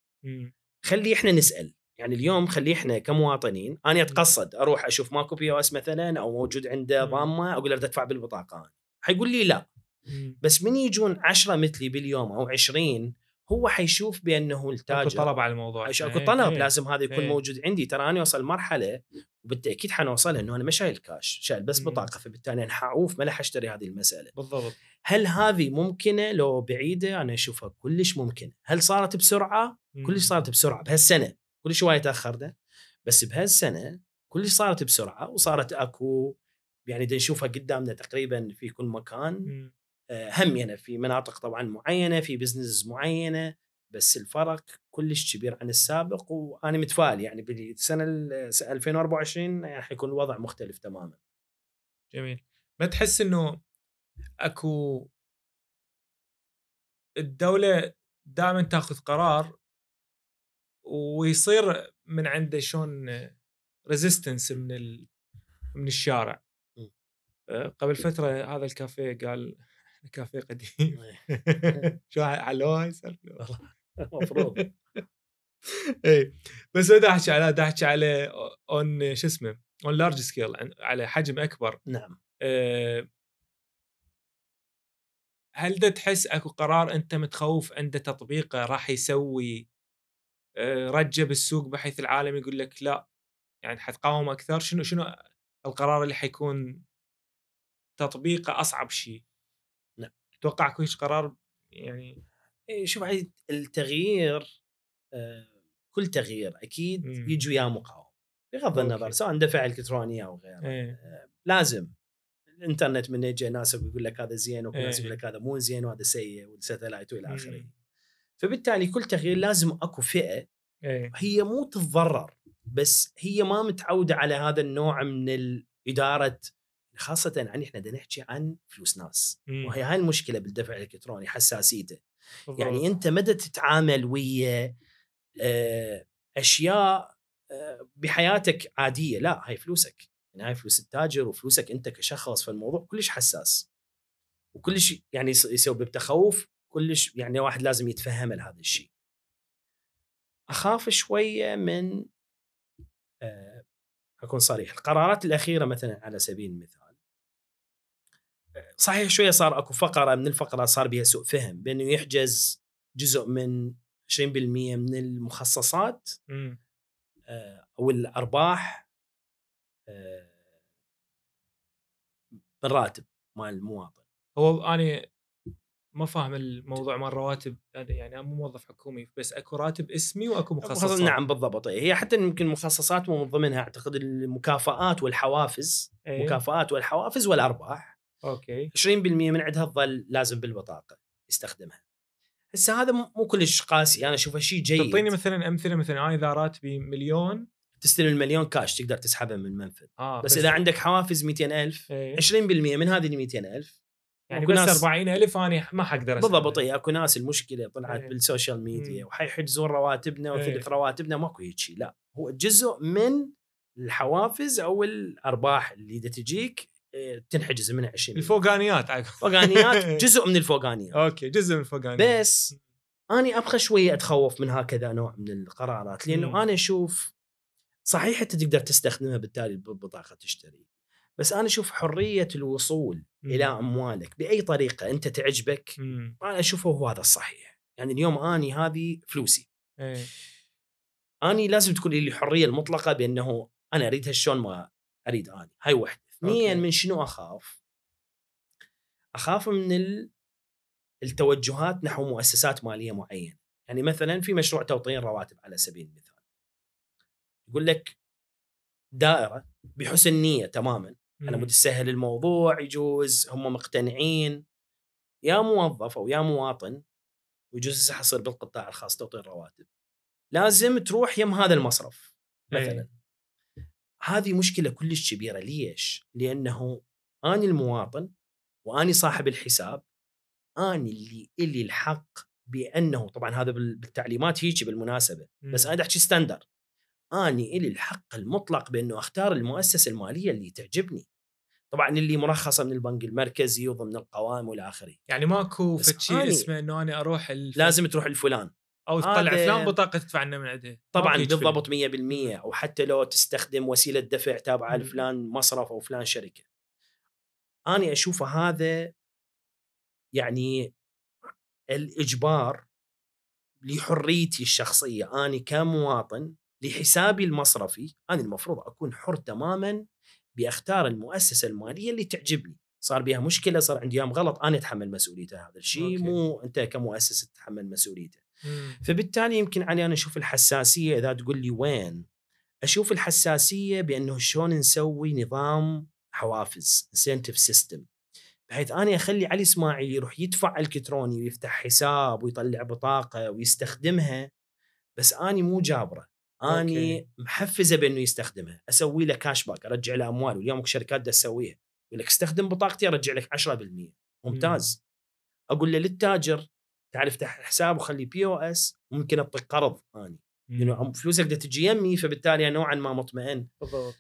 خلي إحنا نسأل يعني اليوم خلي إحنا كمواطنين أنا أتقصد أروح أشوف ماكو POS مثلا أو موجود عنده. ضامة أقول له ادفع بالبطاقة. حيقول لي لا. بس من يجون عشرة مثلي باليوم أو عشرين هو حيشوف بأنه أكو التاجر طلب على الموضوع. عش- إيه، اكو طلب إيه. لازم هذا يكون إيه. موجود عندي. ترى أنا اوصل مرحلة وبالتأكيد حنوصلها إنه أنا ما شايل كاش شايل بس. بطاقة فبالتالي أنا حعوف ما راح أشتري هذه المسألة. بالضبط. هل هذه ممكنة؟ لو بعيدة أنا أشوفها كلش ممكنة. هل صارت بسرعة. كلش صارت بسرعة. بهالسنة كل شوية تأخرنا بس بهالسنة كلش صارت بسرعة وصارت أكو يعني دا نشوفها قدامنا تقريبا في كل مكان. مم. آه، هم يعني في مناطق طبعا معينة في بزنس معينة بس الفرق كلش كبير عن السابق وأنا متفائل يعني بالسنة ال 2024 يعني حيكون الوضع مختلف تماما. جميل. ما تحس إنه أكو الدولة دائما تأخذ قرار ويصير من عنده شلون resistance من ال... من الشارع؟ آه، قبل فترة هذا الكافيه قال كافيه قديم. [laughs] شو علوها يسالفوا المفروض اي بس دا أحكي على دا أحكي على on شو اسمه on large scale على حجم أكبر. نعم. أه. هل دا تحس أكو قرار أنت متخوف عنده تطبيقه راح يسوي أه رجه بالسوق بحيث العالم يقول لك لا يعني حتقاوم أكثر؟ شنو شنو القرار اللي حيكون تطبيقه أصعب شيء لا. تتوقع اكو قرار يعني إيه شوف التغيير آه كل تغيير أكيد مم. يجي وياه مقاومة بغض. النظر سواء دفع إلكتروني أو غيره إيه آه لازم الإنترنت من يجي ناس يقول لك هذا زين وناس إيه. يقول لك هذا مو زين وهذا سيء والستلايت وإلى آخره مم. فبالتالي كل تغيير لازم أكو فئة إيه هي مو تتضرر بس هي ما متعودة على هذا النوع من الاداره خاصة عن إحنا بدنا نحكي عن فلوس ناس مم. وهي هاي المشكلة بالدفع الإلكتروني حساسيته. بالضبط. يعني أنت مدى تتعامل ويا آه، أشياء آه، بحياتك عادية لا هاي فلوسك. يعني هاي فلوس التاجر وفلوسك أنت كشخص فالموضوع كلش حساس. وكلش يعني يس- يسبب تخوف كلش يعني واحد لازم يتفهم هذا الشيء. أخاف شوية من آه، أكون صريح القرارات الأخيرة مثلا على سبيل المثال. صحيح شوية صار أكو فقرة من الفقرات صار بها سوء فهم بأنه يحجز جزء من 20% من المخصصات مم. آه، أو الارباح آه، من راتب مال المواطن هو أنا ما فاهم الموضوع مال رواتب أنا يعني أنا مو موظف حكومي بس أكو راتب اسمي وأكو مخصصات نعم بالضبط هي حتى يمكن مخصصات مو من ضمنها أعتقد المكافآت والحوافز إيه. مكافآت والحوافز والأرباح أوكي 20% من عندها تظل لازم بالبطاقة يستخدمها هسه هذا مو كلش قاسي أنا أشوفه شيء جيد تعطيني مثلا أمثلة مثلا أنا إذا راتبي مليون تستلم المليون كاش تقدر تسحبها من المنفذ آه بس, إذا عندك حوافز 200000 إيه. 20% من هذه ال 200000 يعني بس ناس- 40000 أنا ما حقدر. بالضبط إيه، أكو ناس المشكلة طلعت إيه. بالسوشيال ميديا. وحيحجزون رواتبنا. وثلث رواتبنا ماكو هيك شيء لا هو جزء من الحوافز أو الأرباح اللي تجيك تنحجز منها 20 الفوقانيات. فوقانيات [laughs] جزء من الفوقانيات أوكي جزء من الفوقانيات بس أني ابقى شوية أتخوف من هكذا نوع من القرارات لأنه مم. أنا أشوف صحيح أنت تقدر تستخدمها بالتالي بالبطاقه تشتري بس أنا أشوف حرية الوصول مم. إلى أموالك بأي طريقة أنت تعجبك مم. أنا أشوفه هو هذا الصحيح يعني اليوم أني هذه فلوسي إيه أني لازم تكون لي الحريه المطلقة بأنه أنا أريدها شلون ما أريد اني هاي واحدة أوكي. من شنو أخاف؟ أخاف من ال- التوجهات نحو مؤسسات مالية معينة. يعني مثلا في مشروع توطين رواتب على سبيل المثال. يقول لك دائرة بحسن نية تماما. أنا مم. متسهل الموضوع يجوز هم مقتنعين. يا موظف أو يا مواطن ويجوز هسه حصير بالقطاع الخاص توطين رواتب. لازم تروح يم هذا المصرف مثلا. هذه مشكلة كلش كبيرة. ليش؟ لأنه اني المواطن واني صاحب الحساب اني اللي الي الحق بأنه طبعا هذا بال- بالتعليمات هيك بالمناسبة مم. بس أنا أحكي ستاندر اني إلي الحق المطلق بأنه أختار المؤسسة المالية اللي تعجبني. طبعا اللي مرخصة من البنك المركزي وضمن القوائم والى آخره. يعني ماكو أني- اسمه إنه أنا أروح الف... لازم تروح لفلان. أو تطلع فلان بطاقة تدفع لنا من عندها طبعا. بالضبط 100% أو حتى لو تستخدم وسيلة دفع تابعة. لفلان مصرف أو فلان شركة اني أشوفه هذا يعني الإجبار لحريتي الشخصية اني كمواطن لحسابي المصرفي أنا المفروض أكون حر تماما بأختار المؤسسة المالية اللي تعجبني صار بها مشكلة صار عندي أيام غلط أنا أتحمل مسؤوليته هذا الشيء. مو أنت كمؤسسة تتحمل مسؤوليته. فبالتالي يمكن علي أنا أشوف الحساسية إذا تقول لي وين؟ أشوف الحساسية بأنه شلون نسوي نظام حوافز incentive system بحيث أنا أخلي علي إسماعيل يروح يدفع إلكتروني ويفتح حساب ويطلع بطاقة ويستخدمها بس اني مو جابرة. اني okay. محفزة بأنه يستخدمها. أسوي له cash back أرجع له أموال. واليوم شركات دا تسويها. يقول لك استخدم بطاقتي أرجع لك 10% ممتاز. أقول له للتاجر تعال افتح حساب وخلي POS ممكن أعطيك قرض اني لأنه فلوسك دا تجي يمي فبالتالي نوعا ما مطمئن. بالضبط.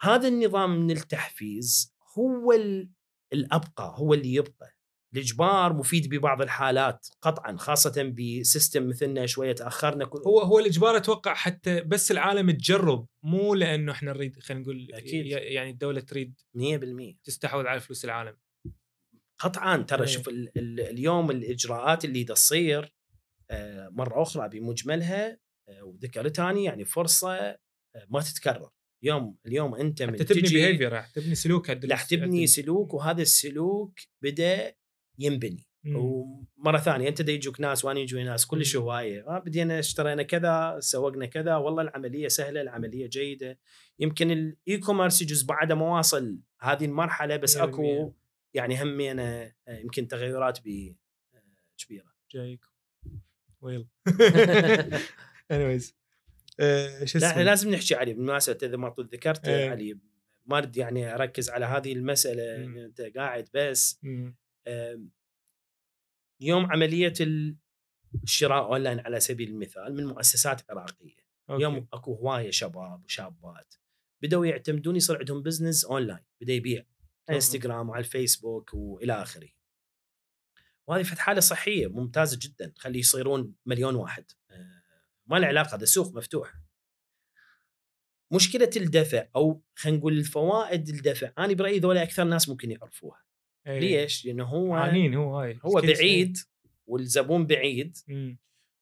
هذا النظام من التحفيز هو ال- الأبقى هو اللي يبقى. الإجبار مفيد ببعض الحالات قطعا خاصة ب system مثلنا شوية تأخرنا كل هو هو الإجبار أتوقع حتى بس العالم تجرب مو لأنه إحنا نريد خلينا نقول أكيد. يعني الدولة تريد 100% تستحوذ على فلوس العالم. قطعا ترى إيه. شوف ال ال اليوم الإجراءات اللي تصير آه، مرة أخرى بمجملها آه، وذكرتها أنا يعني فرصة آه، ما تتكرر يوم اليوم أنت من تبني behavior راح تبني سلوك راح تبني سلوك وهذا السلوك بدأ ينبني مم. ومرة ثانية أنت دا يجوك ناس وأنا يجوني ناس كلش مم. هواية آه بدينا اشترينا كذا سوقنا كذا والله العملية سهلة العملية جيدة يمكن ال e-commerce يجوز بعد ما واصل هذه المرحلة بس 100%. أكو يعني همينا آه، يمكن تغيرات ب آه، كبيرة. جايك. well [laughs] anyways آه، شو لا اسمه؟ لازم نحكي عليه بالمناسبة إذا ما طول ذكرت إيه. علي ما أريد يعني أركز على هذه المسألة مم. أنت قاعد بس. يوم عملية الشراء أونلاين على سبيل المثال من مؤسسات عراقيه okay. اليوم أكو هواية شباب وشابات بدأوا يعتمدون يصير عندهم business online بدأ يبيع. على تمام. انستغرام وعلى الفيسبوك وإلى آخره وهذه فد حالة صحية ممتازة جدا خلي يصيرون مليون واحد آه، ما له علاقة هذا سوق مفتوح مشكلة الدفع أو خلينا نقول الفوائد الدفع أنا برأيي ذولا أكثر ناس ممكن يعرفوها إيه. ليش؟ لأنه هو عانين هو هاي هو شيء. بعيد والزبون بعيد.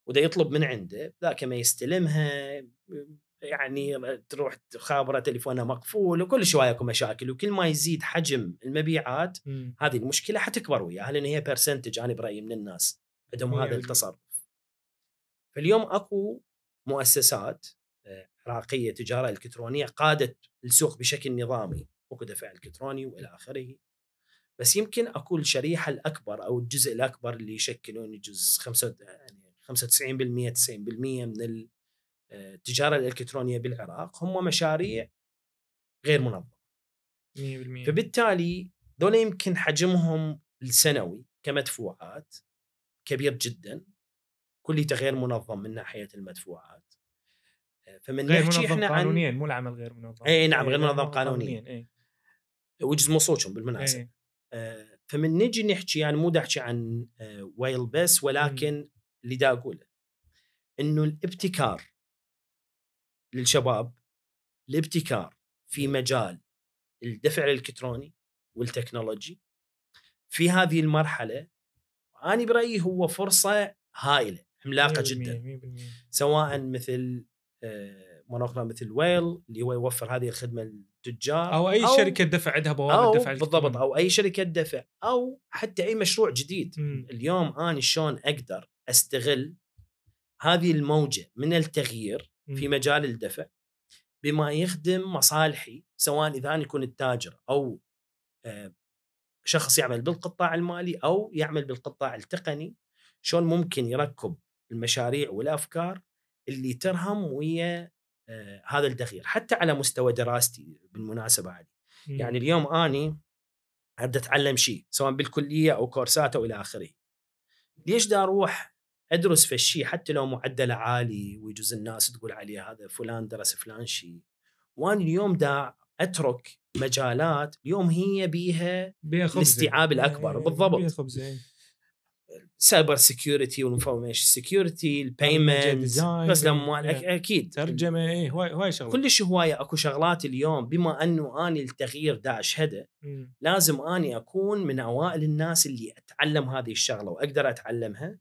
وده يطلب من عنده ذاك ما يستلمها يعني تروح خابره تليفونها مقفول وكل شوية أكو مشاكل وكل ما يزيد حجم المبيعات مم. هذه المشكلة حتكبر وياها لأن هي برسنتج أنا برأيي من الناس عندهم هذا. التصرف. فاليوم أكو مؤسسات آه، عراقية تجارة إلكترونية قادت السوق بشكل نظامي أكو دفع إلكتروني وإلى آخره بس يمكن أكو الشريحة الأكبر أو الجزء الأكبر اللي يشكلون يعني 95% 90% من التجارة الإلكترونية بالعراق هم مشاريع غير منظمة. 100% فبالتالي دول يمكن حجمهم السنوي كمدفوعات كبير جدا كليته غير منظم من ناحية المدفوعات. آه، فمن غير نحكي منظم إحنا عن قانونيا مو العمل غير منظم. إي نعم، غير إيه، منظم قانونياً. اي وجز مو صوتهم بالمناسبه إيه. آه، فمن نجي نحكي يعني مو أحكي عن آه، ويل بس ولكن اللي دا أقوله إنه الابتكار للشباب الابتكار في مجال الدفع الإلكتروني والتكنولوجي. في هذه المرحلة أنا برأيي هو فرصة هائلة عملاقه 100% جدا. 100% سواء مثل آه، أخرى مثل ويل اللي هو يوفر هذه الخدمة للتجار أو أي شركة دفع عندها أو بوابه دفع بالضبط. أو أي شركة دفع أو حتى أي مشروع جديد. مم. اليوم أنا شلون أقدر أستغل هذه الموجة من التغيير في مم. مجال الدفع بما يخدم مصالحي سواء إذا أنا كنت تاجر أو آه، شخص يعمل بالقطاع المالي أو يعمل بالقطاع التقني شلون ممكن يركب المشاريع والأفكار اللي ترهم ويا آه، هذا التغيير حتى على مستوى دراستي بالمناسبة عادي مم. يعني اليوم أني أبدأ أتعلم شيء سواء بالكلية أو كورسات أو إلى آخره. ليش دا أروح أدرس في الشيء حتى لو معدله عالي ويجوز الناس تقول عليه هذا فلان درس فلان شيء. وأنا اليوم دا أترك مجالات اليوم هي بيها. الاستيعاب إيه، بالضبط. بيها خبزة، إيه. cyber security وال information security ال payment غسل اموال إيه. أكيد ترجمة إيه هواي هواي شغلة كلش هواية أكو شغلات اليوم بما أنه اني التغيير دا أشهده. لازم اني أكون من أوائل الناس اللي أتعلم هذه الشغلة وأقدر أتعلمها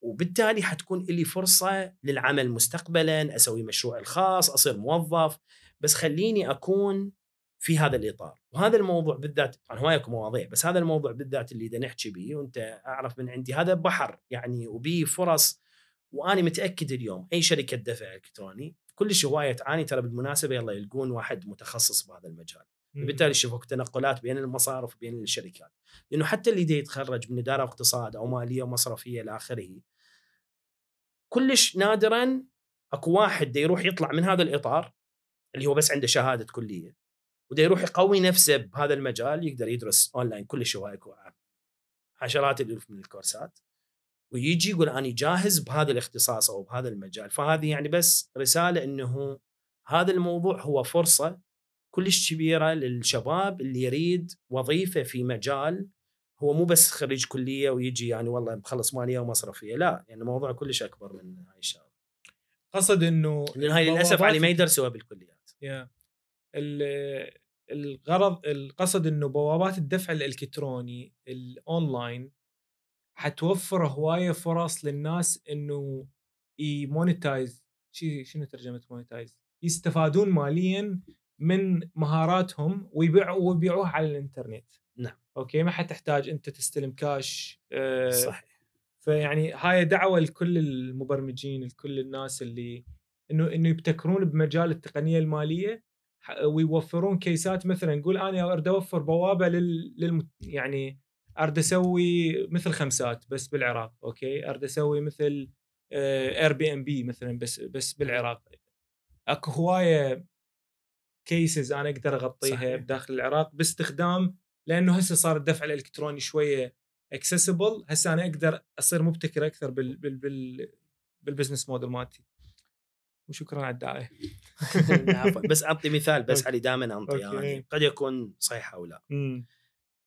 وبالتالي حتكون لي فرصة للعمل مستقبلا أسوي مشروعي الخاص أصير موظف بس خليني أكون في هذا الإطار وهذا الموضوع بالذات طبعا هواي اكو مواضيع بس هذا الموضوع بالذات اللي دا نحكي به وأنت أعرف من عندي هذا بحر يعني وبيه فرص وأنا متأكد اليوم أي شركة دفع إلكتروني كلش هواية تعاني ترى بالمناسبة يلا يلقون واحد متخصص بهذا المجال. بالتالي شوفوا تنقلات بين المصارف وبين الشركات. لأنه حتى اللي دي يتخرج من إدارة واقتصاد أو مالية ومصرفيه إلى آخره كلش نادرا أكو واحد دي يروح يطلع من هذا الإطار اللي هو بس عنده شهادة كلية وده يروح يقوي نفسه بهذا المجال يقدر يدرس أونلاين هواي اكو عشرات الالوف من الكورسات. ويجي يقول أنا جاهز بهذا الاختصاص أو بهذا المجال. فهذه يعني بس رسالة إنه هذا الموضوع هو فرصة كلش كبيرة للشباب اللي يريد وظيفة في مجال هو مو بس خريج كلية ويجي يعني والله مخلص مالية ومصرفية لا يعني الموضوع كلش أكبر من هاي الشغلة. قصد إنه لأن هاي للأسف علي ما يدرسوها بالكليات. يا ال- الغرض القصد إنه بوابات الدفع الإلكتروني الأونلاين حتوفر هواية فرص للناس إنه ي monetize شنو ترجمة monetize يستفادون ماليا من مهاراتهم ويبيعوا ويبيعوها على الإنترنت. نعم. أوكي؟ ما حتحتاج أنت تستلم كاش آه، صحيح. فيعني هاي دعوة لكل المبرمجين لكل الناس اللي إنه إنه يبتكرون بمجال التقنية المالية ويوفرون case ات مثلا نقول أنا أريد أوفر بوابة لل, للم يعني أريد أسوي مثل خمسات بس بالعراق أوكي؟ أريد أسوي مثل Airbnb مثلا بس بس بالعراق. أكو هواية cases أنا أقدر أغطيها صحيح. بداخل العراق باستخدام لأنه هسه صار الدفع الإلكتروني شوية accessible هسه أنا أقدر أصير مبتكر أكثر بال بال بال بال business model مالتي وشكرا على الدعاية. [laughs] بس أعطي مثال بس. علي دائما انطي. يعني قد يكون صحيح أو لا مم.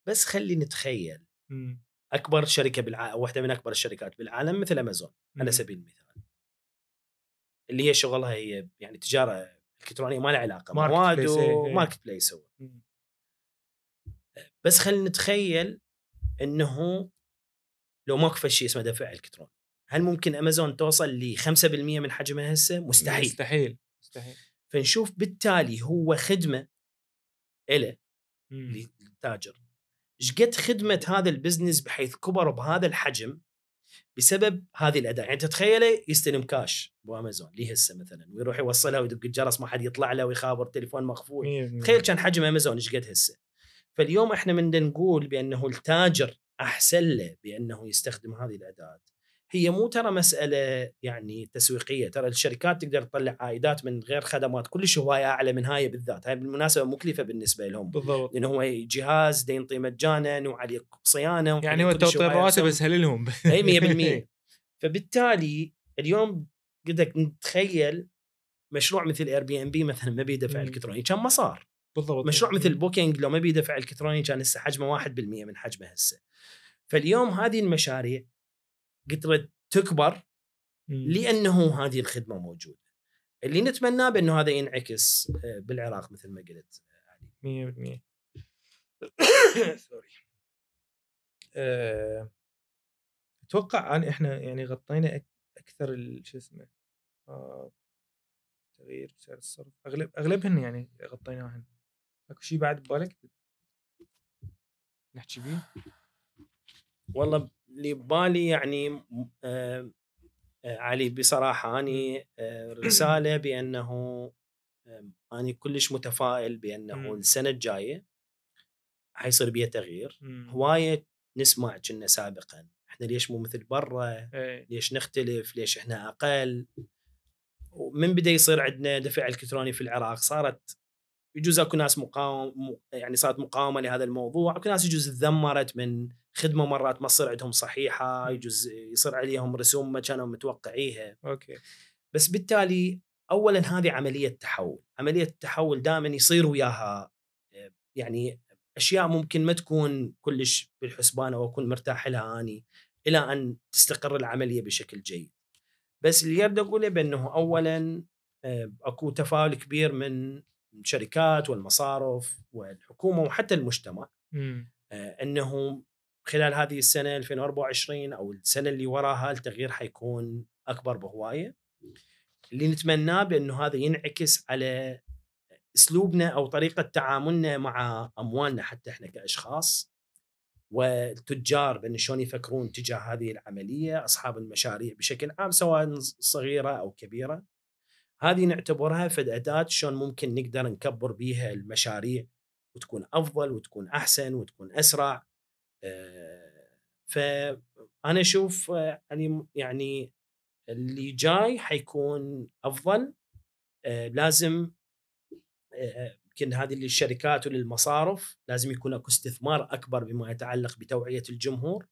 بس خلي نتخيل مم. أكبر شركة بالعالم واحدة من أكبر الشركات بالعالم مثل امازون على. سبيل المثال اللي هي شغلها هي يعني تجارة الكترونيه ما لها علاقة ماركت مواد. وماركت بليس هو. بس خلينا نتخيل إنه لو ماكو شيء اسمه دفع إلكتروني هل ممكن أمازون توصل ل 5% من حجمها هسه؟ مستحيل مستحيل مستحيل فنشوف بالتالي هو خدمة له. للتاجر إيش قد خدمة هذا ال business بحيث كبر بهذا الحجم بسبب هذه الأداة. يعني تتخيله يستلم كاش بامازون ليه هسه مثلا؟ ويروح يوصلها ويدق الجرس ما حد يطلع له ويخابر تليفون بالمية. تخيل كان حجم امازون إيش قد هسه؟ فاليوم إحنا من نقول بأنه التاجر أحسن له بأنه يستخدم هذه الأداة. هي مو ترى مسألة يعني تسويقية. ترى الشركات تقدر تطلع عائدات من غير خدمات كلش هواية أعلى من هاي بالذات. هاي بالمناسبة مكلفة بالنسبة لهم. بالضبط. لأنه هو جهاز دا ينطي مجانا وعليه صيانة يعني هو وعليه كل شيء تطوير وهاي رواتب أرقام. اسهل لهم أي 100% [laughs] فبالتالي اليوم قدك نتخيل مشروع مثل Airbnb مثلا ما بيه دفع. الكتروني. كان ما صار بالضبط. مشروع مثل Booking لو ما بيه دفع الكتروني كان هسه حجمه 1% من حجمه هسه. فاليوم هذه المشاريع قدرت تكبر. لأنه هذه الخدمة موجودة. اللي نتمناه بأنه هذا ينعكس آه، بالعراق مثل ما قلت مية بالمية. [coughs] سوري آه، أتوقع ان إحنا يعني غطينا أكثر شو اسمه آه، تغيير سعر الصرف. اغلب أغلبهن يعني غطيناهن. أكو شيء بعد ببالك؟ نحكي بيه؟ والله اللي ببالي يعني آه، آه، علي بصراحة أني آه، رسالة بأنه أني كلش متفائل بأنه. السنة الجاية حيصير بيها تغيير. هواية نسمع كنا سابقا. إحنا ليش مو مثل برا؟ إيه. ليش نختلف؟ ليش إحنا أقل؟ ومن بدأ يصير عندنا دفع إلكتروني في العراق. صارت يجوز أكو ناس مقاوم يعني صارت مقاومة لهذا الموضوع. أكو ناس يجوز تذمرت من خدمة مرات ما تصير عندهم صحيحة يجوز يصير عليهم رسوم ما كانوا متوقعيها. أوكي. بس بالتالي اولا هذه عملية تحول. عملية التحول دائما يصير وياها يعني أشياء ممكن ما تكون كلش بالحسبان أو أكون مرتاح لها أني إلى أن تستقر العملية بشكل جيد. بس اللي أريد أقوله بأنه اولا آه، أكو تفاؤل كبير من الشركات والمصارف والحكومة وحتى المجتمع. مم. آه، أنه خلال هذه السنة 2024 أو السنة اللي وراها التغيير حيكون أكبر بهواية. اللي نتمناه بأنه هذا ينعكس على أسلوبنا أو طريقة تعاملنا مع أموالنا حتى إحنا كأشخاص والتجار بأن شلون يفكرون تجاه هذه العملية أصحاب المشاريع بشكل عام سواء صغيرة أو كبيرة. هذه نعتبرها فد اداه شلون ممكن نقدر نكبر بيها المشاريع وتكون أفضل وتكون أحسن وتكون أسرع. فانا أشوف آه، يعني يعني اللي جاي حيكون أفضل. آه، لازم يمكن هذه للشركات وللمصارف لازم يكون أكو استثمار أكبر بما يتعلق بتوعية الجمهور.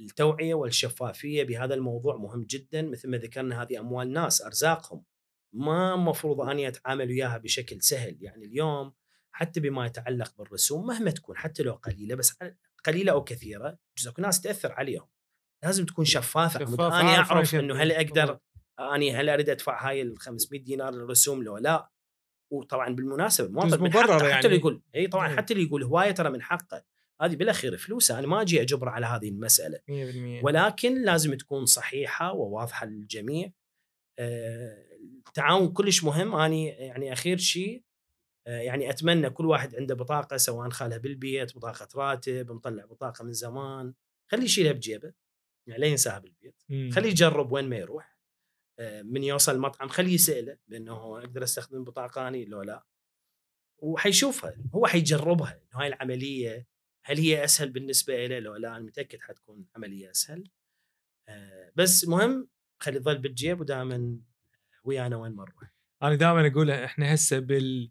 التوعية والشفافية بهذا الموضوع مهم جدا مثل ما ذكرنا هذه أموال ناس أرزاقهم. ما مفروض أني أتعامل وياها بشكل سهل يعني اليوم حتى بما يتعلق بالرسوم مهما تكون حتى لو قليلة بس قليلة أو كثيرة جزء ناس تأثر عليهم. لازم تكون شفافة. شفاف أنا أعرف إنه هل أقدر أني هل أريد أدفع هاي ال 500 دينار للرسوم لو لا؟ وطبعا بالمناسبة المواطن من حقه يعني. حتى اللي يقول اي طبعا مم. حتى اللي يقول هواية ترى من حقه. هذه بالاخير فلوسه أنا ما أجي اجبره على هذه المسألة. 100% ولكن لازم تكون صحيحة وواضحة للجميع. آه، التعاون كلش مهم. اني يعني أخير شيء يعني أتمنى كل واحد عنده بطاقة سواء خالها بالبيت بطاقة راتب مطلع بطاقة من زمان. خليه يشيلها بجيبه يعني لا ينساها بالبيت. خليه يجرب وين ما يروح. آه، من يوصل المطعم خليه يسأله بأنه أقدر أستخدم بطاقاتي لو لا. وحيشوفها هو حيجربها إنه هاي العملية هل هي أسهل بالنسبة له لو لا أنا متأكد حتكون عملية أسهل. آه، بس مهم خلي يظل بالجيب ودائما ويانا وين ما نروح. أنا دائما أقول إحنا هسه بال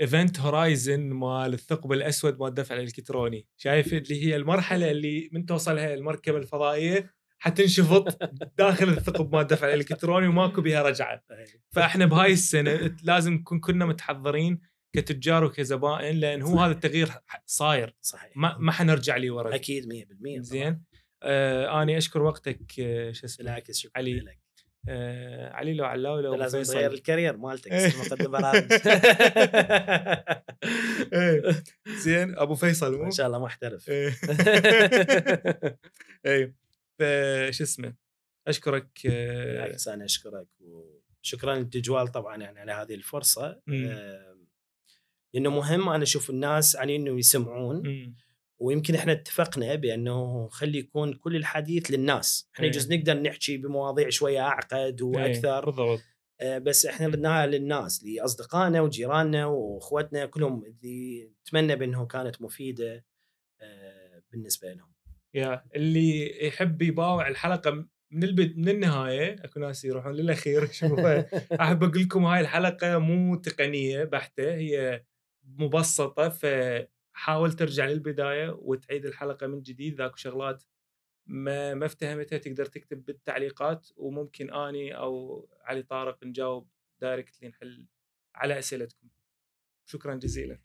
event horizon مال الثقب الأسود مال الدفع الإلكتروني. شايف اللي هي المرحلة اللي من توصلها المركبة الفضائية حتنشفط داخل الثقب مال الدفع الإلكتروني وماكو بها رجعة. فإحنا بهاي السنة لازم نكون كنا متحضرين كتجار وكزبائن لأن هو هذا التغيير صاير. صحيح. ما ما حنرجع لي ورا. أكيد 100% زين. آه اني أشكر وقتك آه شو اسمه؟ بالعكس شكرا علي. لك. آه علي لو علاوي لو لازم تغير الكارير مالتك مقدم برامج [laughs] إيه. زين أبو فيصل مو؟ إن شاء الله محترف. [laughs] اي فش اسمه؟ أشكرك آه، بالعكس أنا أشكرك وشكرا للتجوال طبعا يعني على هذه الفرصة. لأنه مهم أنا أشوف الناس يعني إنه يسمعون. ويمكن إحنا اتفقنا بأنه خلي يكون كل الحديث للناس. إحنا يجوز إيه. نقدر نحكي بمواضيع شوية أعقد إيه، وأكثر. بالضبط. آه بس إحنا ردناها للناس لأصدقائنا وجيراننا واخوتنا كلهم اللي نتمنى بأنه كانت مفيدة آه بالنسبة لهم. يا اللي يحب يباوع الحلقة من البد من النهاية أكو ناس يروحون للأخير. [laughs] أحب أقول لكم هاي الحلقة مو تقنية بحتة هي مبسطة. ف حاول ترجع للبداية وتعيد الحلقة من جديد ذاك شغلات ما ما افتهمتها تقدر تكتب بالتعليقات وممكن أني أو علي طارق نجاوب دايركتلي نحل على أسئلتكم. شكرا جزيلا.